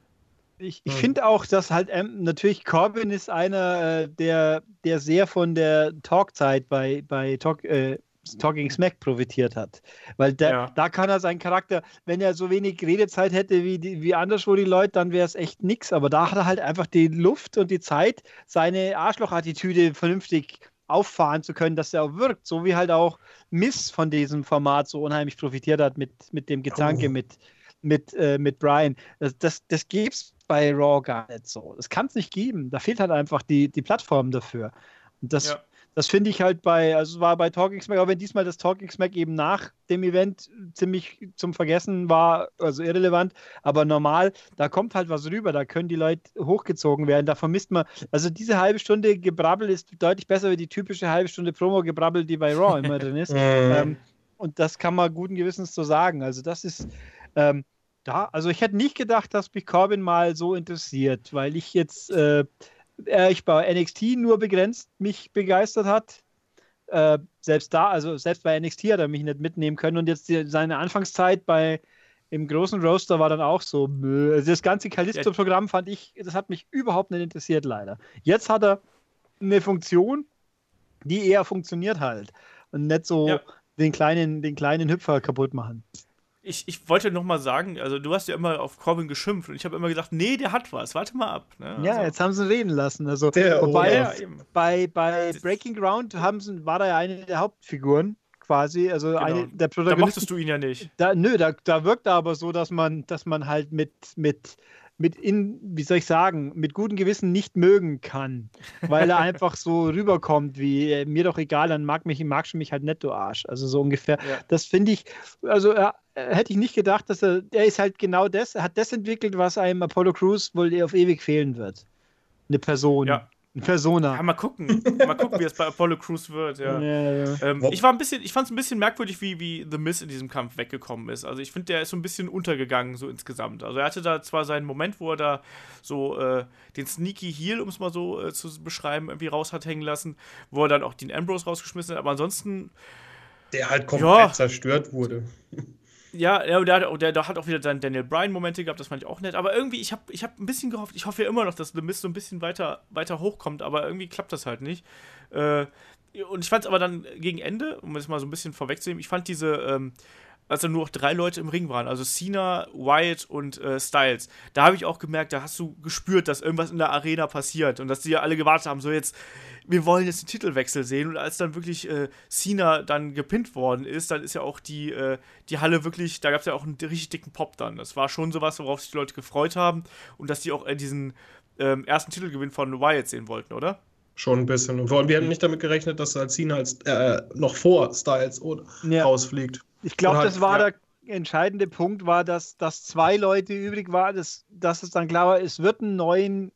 Ich, ich hm. finde auch, dass halt ähm, natürlich Corbin ist einer, äh, der, der sehr von der Talkzeit bei, bei Talk, äh, Talking Smack profitiert hat. Weil da, ja. da kann er seinen Charakter, wenn er so wenig Redezeit hätte wie, die, wie anderswo die Leute, dann wäre es echt nix. Aber da hat er halt einfach die Luft und die Zeit, seine Arschlochattitüde vernünftig auffahren zu können, dass er auch wirkt. So wie halt auch Miss von diesem Format so unheimlich profitiert hat mit, mit dem Gedanke, oh. mit, mit, äh, mit Brian. Das, das, das es bei Raw gar nicht so. Das kann es nicht geben. Da fehlt halt einfach die, die Plattform dafür. Und das ja das finde ich halt bei, also es war bei Talking Smack, auch wenn diesmal das Talking Smack eben nach dem Event ziemlich zum Vergessen war, also irrelevant, aber normal, da kommt halt was rüber, da können die Leute hochgezogen werden, da vermisst man, also diese halbe Stunde Gebrabbel ist deutlich besser wie die typische halbe Stunde Promo-Gebrabbel, die bei Raw immer drin ist. ähm, Und das kann man guten Gewissens so sagen. Also das ist ähm, da, also ich hätte nicht gedacht, dass mich Corbin mal so interessiert, weil ich jetzt äh, ich bei NXT nur begrenzt mich begeistert hat. Äh, selbst da, also selbst bei NXT hat er mich nicht mitnehmen können und jetzt die, seine Anfangszeit bei im großen Roaster war dann auch so, also das ganze Kalisto-Programm fand ich, das hat mich überhaupt nicht interessiert, leider. Jetzt hat er eine Funktion, die eher funktioniert halt und nicht so ja. den, kleinen, den kleinen Hüpfer kaputt machen ich, ich wollte noch mal sagen, also du hast ja immer auf Corbin geschimpft und ich habe immer gesagt, nee, der hat was, warte mal ab. Ne? Also, ja, jetzt haben sie ihn reden lassen. Also der, wobei ja, bei, bei Breaking Ground haben sie, war da ja eine der Hauptfiguren quasi, also genau. eine der Protagonisten. Da mochtest du ihn ja nicht. Da, nö, da, da wirkt er aber so, dass man, dass man halt mit, mit mit in, wie soll ich sagen, mit gutem Gewissen nicht mögen kann, weil er einfach so rüberkommt wie äh, mir doch egal, dann mag mich, magst du mich halt netto Arsch. Also so ungefähr. Ja. Das finde ich, also äh, hätte ich nicht gedacht, dass er, er ist halt genau das, er hat das entwickelt, was einem Apollo Crews wohl auf ewig fehlen wird. Eine Person. Ja. Persona. Ja, mal gucken. Mal gucken, wie es bei Apollo Crews wird, ja. ja, ja. Ähm, ich war ein bisschen, ich fand es ein bisschen merkwürdig, wie, wie The Miz in diesem Kampf weggekommen ist. Also ich finde, der ist so ein bisschen untergegangen, so insgesamt. Also er hatte da zwar seinen Moment, wo er da so äh, den Sneaky Heel, um es mal so äh, zu beschreiben, irgendwie raus hat hängen lassen, wo er dann auch den Ambrose rausgeschmissen hat, aber ansonsten. Der halt komplett zerstört wurde. Ja, ja der, der, der, hat auch wieder seine Daniel Bryan-Momente gehabt, das fand ich auch nett. Aber irgendwie, ich habe ich hab ein bisschen gehofft, ich hoffe ja immer noch, dass The Mist so ein bisschen weiter, weiter hochkommt, aber irgendwie klappt das halt nicht. Äh, und ich fand es aber dann gegen Ende, um es mal so ein bisschen vorwegzunehmen, ich fand diese, ähm, als dann nur noch drei Leute im Ring waren, also Cena, Wyatt und äh, Styles, da habe ich auch gemerkt, da hast du gespürt, dass irgendwas in der Arena passiert und dass die ja alle gewartet haben, so jetzt, wir wollen jetzt den Titelwechsel sehen. Und als dann wirklich äh, Cena dann gepinnt worden ist, dann ist ja auch die, äh, die Halle wirklich, da gab es ja auch einen richtig dicken Pop dann. Das war schon sowas, worauf sich die Leute gefreut haben und dass die auch äh, diesen ähm, ersten Titelgewinn von Wyatt sehen wollten, oder? Schon ein bisschen. Und wir haben nicht damit gerechnet, dass Cena als, äh, noch vor Styles ja. rausfliegt. Ich glaube, halt, das war ja. der entscheidende Punkt, war, dass, dass zwei Leute übrig waren, dass, dass es dann klar war, es wird einen neuen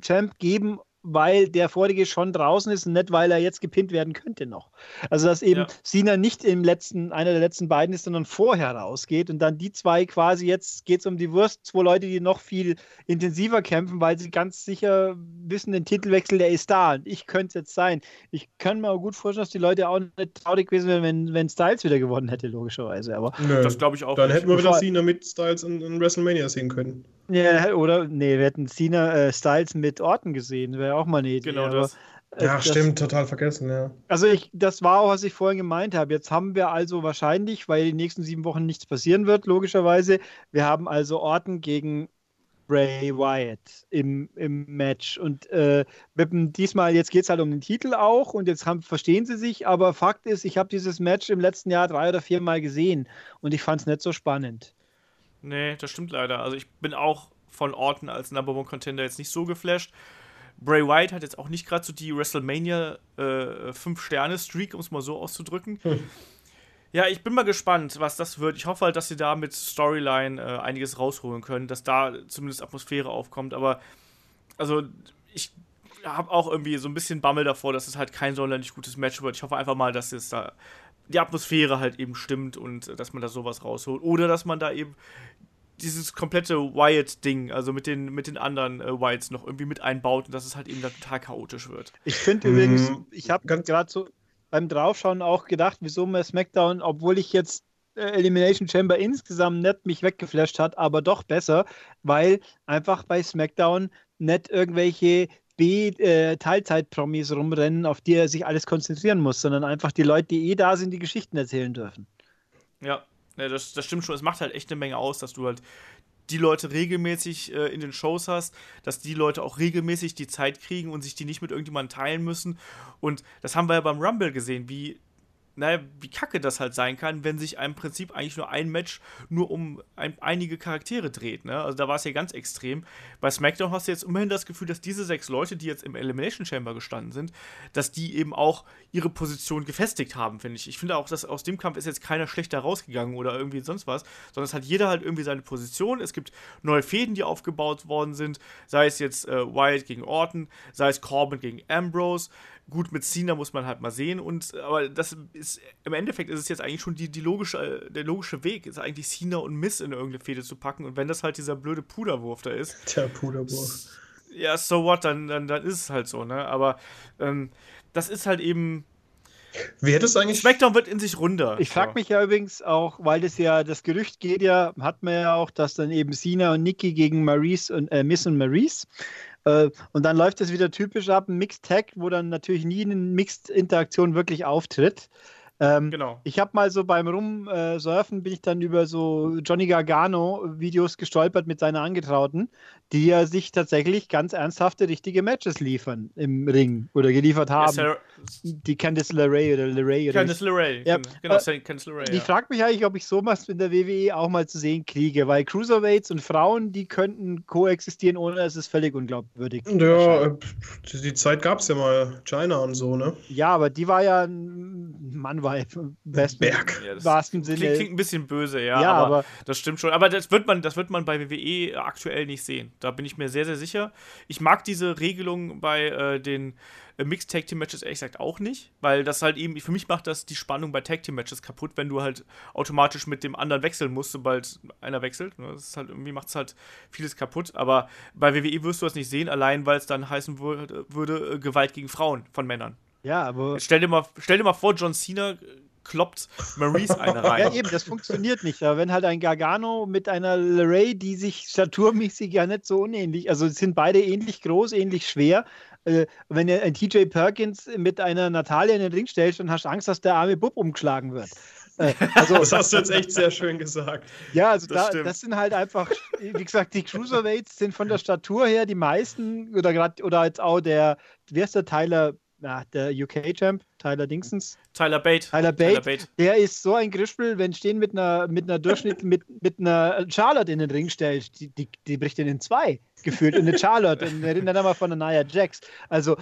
Champ geben weil der vorige schon draußen ist und nicht, weil er jetzt gepinnt werden könnte noch. Also, dass eben ja. Sina nicht im letzten, einer der letzten beiden ist, sondern vorher rausgeht und dann die zwei quasi jetzt geht es um die Wurst, zwei Leute, die noch viel intensiver kämpfen, weil sie ganz sicher wissen, den Titelwechsel, der ist da und ich könnte es jetzt sein. Ich kann mir auch gut vorstellen, dass die Leute auch nicht traurig gewesen wären, wenn, wenn Styles wieder gewonnen hätte, logischerweise. Aber Nö, das glaube ich auch. Dann nicht. hätten wir wieder Cena mit Styles in, in WrestleMania sehen können. Ja, oder? Nee, wir hätten Cena äh, Styles mit Orten gesehen. Wäre auch mal eine Idee. Genau das. Äh, ja, das, stimmt, total vergessen, ja. Also ich, das war auch, was ich vorhin gemeint habe. Jetzt haben wir also wahrscheinlich, weil die nächsten sieben Wochen nichts passieren wird, logischerweise, wir haben also Orten gegen Bray Wyatt im, im Match. Und äh, diesmal, jetzt geht es halt um den Titel auch und jetzt haben, verstehen sie sich, aber Fakt ist, ich habe dieses Match im letzten Jahr drei oder vier Mal gesehen und ich fand es nicht so spannend. Nee, das stimmt leider. Also ich bin auch von Orton als Number One Contender jetzt nicht so geflasht. Bray Wyatt hat jetzt auch nicht gerade so die WrestleMania 5-Sterne-Streak, äh, um es mal so auszudrücken. Hm. Ja, ich bin mal gespannt, was das wird. Ich hoffe halt, dass sie da mit Storyline äh, einiges rausholen können, dass da zumindest Atmosphäre aufkommt. Aber, also, ich habe auch irgendwie so ein bisschen Bammel davor, dass es halt kein sonderlich gutes Match wird. Ich hoffe einfach mal, dass es da die Atmosphäre halt eben stimmt und äh, dass man da sowas rausholt. Oder dass man da eben dieses komplette Wyatt-Ding, also mit den, mit den anderen äh, Wyatts noch irgendwie mit einbaut und dass es halt eben da total chaotisch wird. Ich finde übrigens, mhm. ich habe gerade so beim Draufschauen auch gedacht, wieso mir SmackDown, obwohl ich jetzt äh, Elimination Chamber insgesamt nicht mich weggeflasht hat, aber doch besser, weil einfach bei SmackDown nicht irgendwelche B-Teilzeit-Promis äh, rumrennen, auf die er sich alles konzentrieren muss, sondern einfach die Leute, die eh da sind, die Geschichten erzählen dürfen. Ja, ja das, das stimmt schon. Es macht halt echt eine Menge aus, dass du halt die Leute regelmäßig äh, in den Shows hast, dass die Leute auch regelmäßig die Zeit kriegen und sich die nicht mit irgendjemandem teilen müssen. Und das haben wir ja beim Rumble gesehen, wie naja, wie kacke das halt sein kann, wenn sich im Prinzip eigentlich nur ein Match nur um ein, einige Charaktere dreht. Ne? Also da war es ja ganz extrem. Bei SmackDown hast du jetzt immerhin das Gefühl, dass diese sechs Leute, die jetzt im Elimination Chamber gestanden sind, dass die eben auch ihre Position gefestigt haben, finde ich. Ich finde auch, dass aus dem Kampf ist jetzt keiner schlechter rausgegangen oder irgendwie sonst was, sondern es hat jeder halt irgendwie seine Position. Es gibt neue Fäden, die aufgebaut worden sind, sei es jetzt äh, Wyatt gegen Orton, sei es Corbin gegen Ambrose Gut, mit Cena muss man halt mal sehen. Und aber das ist im Endeffekt ist es jetzt eigentlich schon die, die logische, der logische Weg, ist eigentlich Cena und Miss in irgendeine Fehde zu packen. Und wenn das halt dieser blöde Puderwurf da ist. Der Puderwurf. Ja, so what, dann, dann, dann ist es halt so, ne? Aber ähm, das ist halt eben. Wer das eigentlich. SmackDown wird in sich runter. Ich frage so. mich ja übrigens auch, weil das ja, das Gerücht geht ja, hat man ja auch, dass dann eben Cena und Nikki gegen Maurice und äh, Miss und Maurice und dann läuft es wieder typisch ab, ein Mixed Tag, wo dann natürlich nie eine Mixed-Interaktion wirklich auftritt. Ähm, genau. Ich habe mal so beim Rumsurfen bin ich dann über so Johnny Gargano-Videos gestolpert mit seiner Angetrauten, die ja sich tatsächlich ganz ernsthafte, richtige Matches liefern im Ring oder geliefert haben. Ja, die Candice LeRae oder LeRae. Oder Candice LeRae, ja. genau, äh, Candice LeRae. Ich ja. frage mich eigentlich, ob ich sowas in der WWE auch mal zu sehen kriege, weil Cruiserweights und Frauen, die könnten koexistieren, ohne dass es völlig unglaubwürdig Ja, äh, die Zeit gab es ja mal, China und so, ne? Ja, aber die war ja ein Mann war im besten, Berg. Ja, wahrsten Sinne. Klingt, klingt, ein bisschen böse, ja, ja aber, aber, das stimmt schon. Aber das wird, man, das wird man bei WWE aktuell nicht sehen. Da bin ich mir sehr, sehr sicher. Ich mag diese Regelung bei äh, den äh, Mixed Tag Team Matches ehrlich gesagt auch nicht, weil das halt eben, für mich macht das die Spannung bei Tag Team Matches kaputt, wenn du halt automatisch mit dem anderen wechseln musst, sobald einer wechselt. Ne, das ist halt irgendwie macht es halt vieles kaputt. Aber bei WWE wirst du das nicht sehen, allein weil es dann heißen würde, würde äh, Gewalt gegen Frauen von Männern. Ja, aber. Stell dir mal, stell dir mal vor, John Cena kloppt Maurice eine rein. Ja, eben, das funktioniert nicht. Aber wenn halt ein Gargano mit einer LeRae, die sich staturmäßig ja nicht so unähnlich, also sind beide ähnlich groß, ähnlich schwer. Äh, wenn er ein TJ Perkins mit einer Natalia in den Ring stellst, dann hast du Angst, dass der arme Bub umgeschlagen wird. Äh, also, das hast du jetzt echt sehr schön gesagt. Ja, also das, da, das sind halt einfach, wie gesagt, die Cruiserweights sind von der Statur her die meisten, oder gerade, oder jetzt auch der, wer ist der Tyler na, der UK-Champ, Tyler Dingsons. Tyler Bate. Tyler Bate. Tyler Bate. Der ist so ein Grischpel, wenn stehen mit einer, mit einer Durchschnitt, mit, mit einer Charlotte in den Ring stellt, die, die, die bricht ihn in zwei gefühlt. Und eine Charlotte. und erinnert mal von der Nia Jax. Also,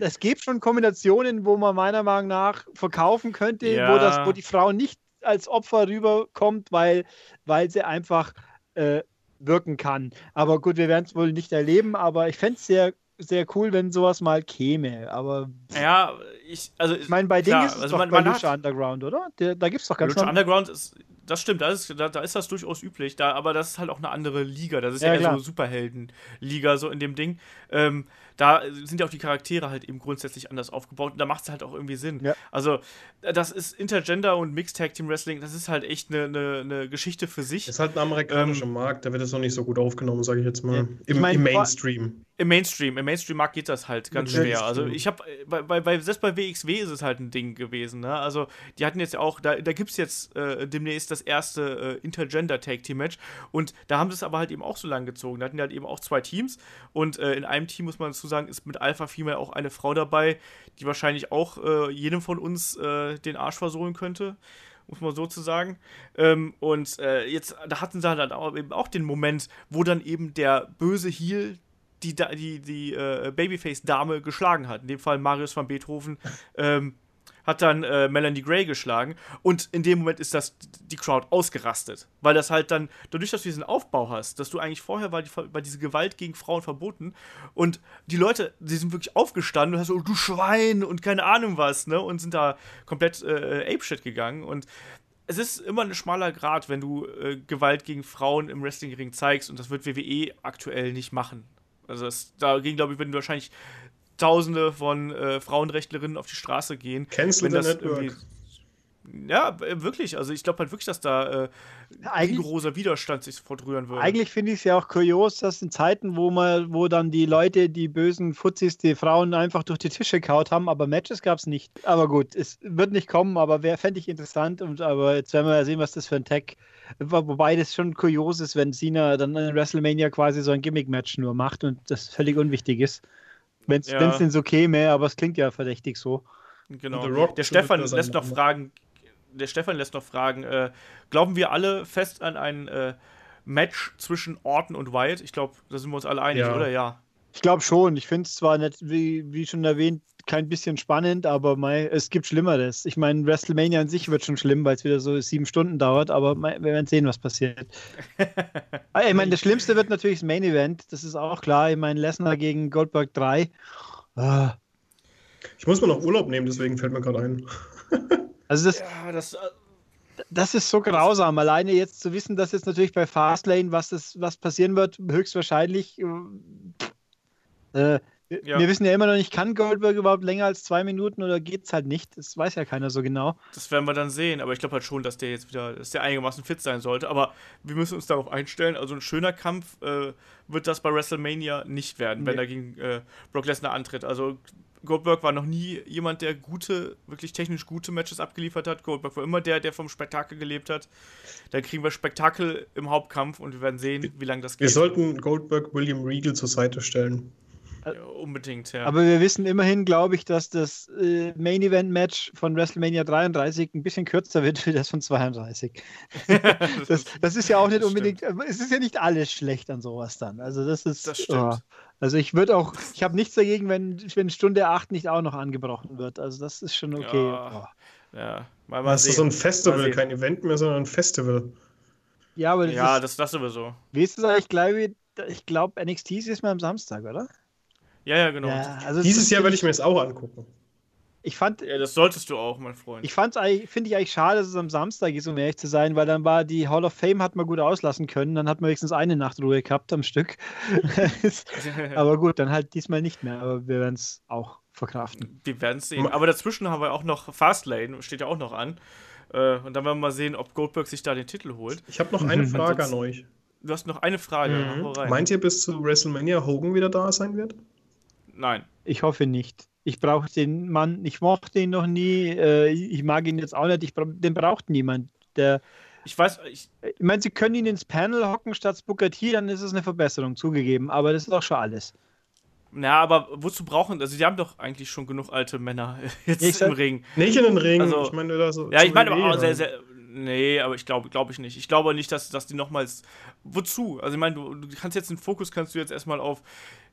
es gibt schon Kombinationen, wo man meiner Meinung nach verkaufen könnte, ja. wo, das, wo die Frau nicht als Opfer rüberkommt, weil, weil sie einfach äh, wirken kann. Aber gut, wir werden es wohl nicht erleben, aber ich fände es sehr sehr cool, wenn sowas mal käme, aber. Ja, ich, also. Ich meine, bei denen ist es also doch man, bei man Lucha Underground, oder? Der, da gibt es doch ganz Lucha Underground ist, das stimmt, da ist, da, da, ist das durchaus üblich, da, aber das ist halt auch eine andere Liga. Das ist ja, ja eher so Superhelden-Liga, so in dem Ding. Ähm, da sind ja auch die Charaktere halt eben grundsätzlich anders aufgebaut und da macht es halt auch irgendwie Sinn. Ja. Also, das ist Intergender und Mixed Tag Team Wrestling, das ist halt echt eine, eine, eine Geschichte für sich. Das ist halt ein amerikanischer ähm, Markt, da wird es noch nicht so gut aufgenommen, sage ich jetzt mal. Ja. Im, ich mein, Im, Mainstream. Im Mainstream, im Mainstream-Markt geht das halt ganz schwer. Also ich habe, bei, bei, bei, selbst bei WXW ist es halt ein Ding gewesen. Ne? Also die hatten jetzt auch, da, da gibt es jetzt äh, demnächst das erste äh, Intergender-Tag-Team-Match und da haben sie es aber halt eben auch so lang gezogen. Da hatten die halt eben auch zwei Teams und äh, in einem Team, muss man sagen, ist mit Alpha Female auch eine Frau dabei, die wahrscheinlich auch äh, jedem von uns äh, den Arsch versohlen könnte muss man so zu sagen. Ähm, und äh, jetzt, da hatten sie halt auch, eben auch den Moment, wo dann eben der böse Heel die, die, die äh, Babyface-Dame geschlagen hat. In dem Fall Marius van Beethoven ähm, hat dann äh, Melanie Gray geschlagen und in dem Moment ist das die Crowd ausgerastet, weil das halt dann dadurch, dass du diesen Aufbau hast, dass du eigentlich vorher war, die, war diese Gewalt gegen Frauen verboten und die Leute, die sind wirklich aufgestanden und hast so du Schwein und keine Ahnung was, ne und sind da komplett äh, apeshit gegangen und es ist immer ein schmaler Grad, wenn du äh, Gewalt gegen Frauen im Wrestlingring zeigst und das wird WWE aktuell nicht machen. Also das, dagegen, glaube ich, würden wahrscheinlich Tausende von äh, Frauenrechtlerinnen auf die Straße gehen. Cancel wenn the Network. Ja, äh, wirklich. Also ich glaube halt wirklich, dass da äh, großer Widerstand sich fortrühren würde. Eigentlich finde ich es ja auch kurios, dass in Zeiten, wo man, wo dann die Leute, die bösen Fuzis, die Frauen einfach durch die Tische kaut haben, aber Matches gab es nicht. Aber gut, es wird nicht kommen, aber wer fände ich interessant. Und, aber jetzt werden wir ja sehen, was das für ein Tag Wobei das schon kurios ist, wenn Cena dann in WrestleMania quasi so ein Gimmick-Match nur macht und das völlig unwichtig ist. Wenn es ja. denn so käme, aber es klingt ja verdächtig so. Genau. Der Stefan lässt noch fragen, der Stefan lässt noch fragen, äh, glauben wir alle fest an ein äh, Match zwischen Orton und Wyatt? Ich glaube, da sind wir uns alle einig, ja. oder? Ja. Ich glaube schon. Ich finde es zwar nicht, wie, wie schon erwähnt, kein bisschen spannend, aber mei, es gibt Schlimmeres. Ich meine, WrestleMania an sich wird schon schlimm, weil es wieder so sieben Stunden dauert, aber mei, wir werden sehen, was passiert. Ah, ich meine, das Schlimmste wird natürlich das Main Event, das ist auch klar. Ich meine, Lesnar gegen Goldberg 3. Ah. Ich muss mal noch Urlaub nehmen, deswegen fällt mir gerade ein. also das, ja, das, äh, das ist so grausam. Alleine jetzt zu wissen, dass jetzt natürlich bei Fastlane, was, das, was passieren wird, höchstwahrscheinlich. Äh, äh ja. Wir wissen ja immer noch nicht, kann Goldberg überhaupt länger als zwei Minuten oder geht es halt nicht? Das weiß ja keiner so genau. Das werden wir dann sehen, aber ich glaube halt schon, dass der jetzt wieder, dass der einigermaßen fit sein sollte. Aber wir müssen uns darauf einstellen. Also ein schöner Kampf äh, wird das bei WrestleMania nicht werden, wenn nee. er gegen äh, Brock Lesnar antritt. Also Goldberg war noch nie jemand, der gute, wirklich technisch gute Matches abgeliefert hat. Goldberg war immer der, der vom Spektakel gelebt hat. Dann kriegen wir Spektakel im Hauptkampf und wir werden sehen, wie lange das geht. Wir sollten Goldberg William Regal zur Seite stellen. Ja, unbedingt, ja. Aber wir wissen immerhin, glaube ich, dass das äh, Main Event Match von WrestleMania 33 ein bisschen kürzer wird wie das von 32. das, das, ist ja auch nicht unbedingt, stimmt. es ist ja nicht alles schlecht an sowas dann. Also das ist. Das stimmt. Oh. Also ich würde auch, ich habe nichts dagegen, wenn, wenn Stunde 8 nicht auch noch angebrochen wird. Also das ist schon okay. Ja, oh. ja. Mal, mal das sehen. ist so ein Festival, kein Event mehr, sondern ein Festival. Ja, aber das, ja, ist, das, das sowieso. Wie ist das eigentlich, glaube ich, glaube NXT ist mal am Samstag, oder? Ja, ja, genau. Ja, also Dieses Jahr werde ich mir das auch angucken. Ich fand. Ja, das solltest du auch, mein Freund. Ich fand finde ich eigentlich schade, dass es am Samstag ist, um ehrlich zu sein, weil dann war die Hall of Fame hat man gut auslassen können, dann hat man wenigstens eine Nachtruhe gehabt am Stück. aber gut, dann halt diesmal nicht mehr, aber wir werden es auch verkraften. Wir werden es sehen. Aber dazwischen haben wir auch noch Fastlane, steht ja auch noch an. Äh, und dann werden wir mal sehen, ob Goldberg sich da den Titel holt. Ich habe noch eine Frage an euch. Du hast noch eine Frage. Mhm. Meint ihr, bis zu WrestleMania Hogan wieder da sein wird? Nein. Ich hoffe nicht. Ich brauche den Mann, ich mochte ihn noch nie, äh, ich mag ihn jetzt auch nicht, ich, den braucht niemand. Der, ich weiß, ich, ich meine, sie können ihn ins Panel hocken statt Booker T, dann ist es eine Verbesserung, zugegeben, aber das ist auch schon alles. Na, aber wozu brauchen, also die haben doch eigentlich schon genug alte Männer jetzt ich im Ring. Nicht in den Ring, also, ich meine, da so. Ja, ich meine aber auch sehr, sehr, Nee, aber ich glaube glaube ich nicht. Ich glaube nicht, dass, dass die nochmals. Wozu? Also ich meine, du, du kannst jetzt den Fokus kannst du jetzt erstmal auf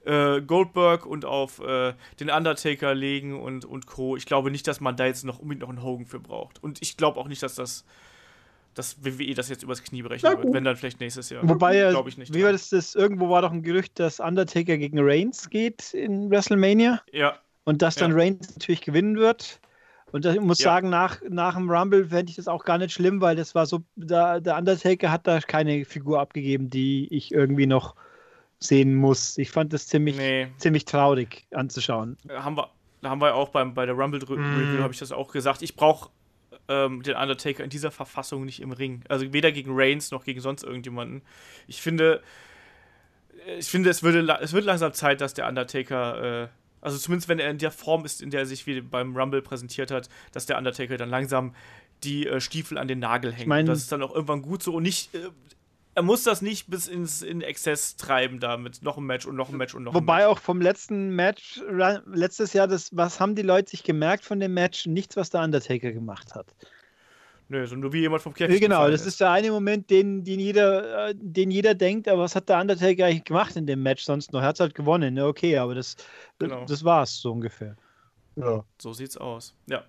äh, Goldberg und auf äh, den Undertaker legen und, und Co. Ich glaube nicht, dass man da jetzt noch unbedingt noch einen Hogan für braucht. Und ich glaube auch nicht, dass das dass WWE das jetzt übers Knie brechen wird, wenn dann vielleicht nächstes Jahr. Wobei, glaube ich nicht. Wie war das, das? Irgendwo war doch ein Gerücht, dass Undertaker gegen Reigns geht in WrestleMania. Ja. Und dass dann ja. Reigns natürlich gewinnen wird. Und ich muss ja. sagen, nach, nach dem Rumble fände ich das auch gar nicht schlimm, weil das war so, da, der Undertaker hat da keine Figur abgegeben, die ich irgendwie noch sehen muss. Ich fand das ziemlich, nee. ziemlich traurig anzuschauen. Äh, haben wir, haben wir auch beim, bei der Rumble-Review, mm. habe ich das auch gesagt. Ich brauche ähm, den Undertaker in dieser Verfassung nicht im Ring. Also weder gegen Reigns noch gegen sonst irgendjemanden. Ich finde, äh, ich finde, es, würde, es wird langsam Zeit, dass der Undertaker, äh, also zumindest wenn er in der Form ist, in der er sich wie beim Rumble präsentiert hat, dass der Undertaker dann langsam die äh, Stiefel an den Nagel hängt. Ich mein, das ist dann auch irgendwann gut so und nicht äh, er muss das nicht bis ins in Exzess treiben damit. Noch ein Match und noch ein Match und noch Wobei ein Match. auch vom letzten Match, letztes Jahr, das, was haben die Leute sich gemerkt von dem Match? Nichts, was der Undertaker gemacht hat. Nö, so nur wie jemand vom Käfig. Genau, das ist. ist der eine Moment, den, den, jeder, äh, den jeder denkt, aber was hat der Undertaker eigentlich gemacht in dem Match sonst noch? Er hat halt gewonnen, ne? okay, aber das, genau. das war's so ungefähr. Ja. So sieht's aus. Ja.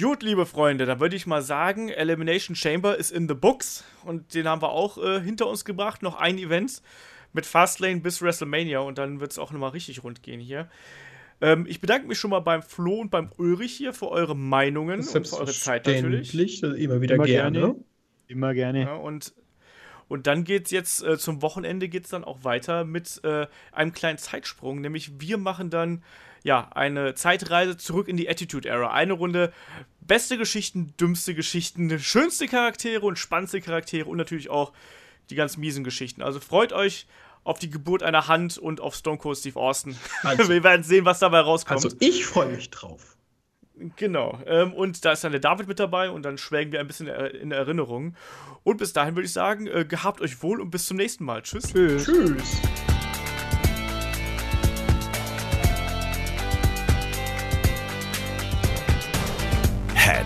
Gut, liebe Freunde, dann würde ich mal sagen, Elimination Chamber ist in the books und den haben wir auch äh, hinter uns gebracht. Noch ein Event mit Fastlane bis WrestleMania und dann wird es auch nochmal richtig rund gehen hier. Ähm, ich bedanke mich schon mal beim Flo und beim Ulrich hier für eure Meinungen und für eure Zeit natürlich. Immer wieder immer gerne. gerne. Immer gerne. Ja, und, und dann geht es jetzt äh, zum Wochenende geht es dann auch weiter mit äh, einem kleinen Zeitsprung, nämlich wir machen dann ja, eine Zeitreise zurück in die Attitude Era. Eine Runde beste Geschichten, dümmste Geschichten, schönste Charaktere und spannendste Charaktere und natürlich auch die ganz miesen Geschichten. Also freut euch auf die Geburt einer Hand und auf Stone Cold Steve Austin. Also, Wir werden sehen, was dabei rauskommt. Also ich freue mich drauf. Genau. Ähm, und da ist dann der David mit dabei und dann schwelgen wir ein bisschen in Erinnerung. Und bis dahin würde ich sagen, äh, gehabt euch wohl und bis zum nächsten Mal. Tschüss. Tschüss. Tschüss.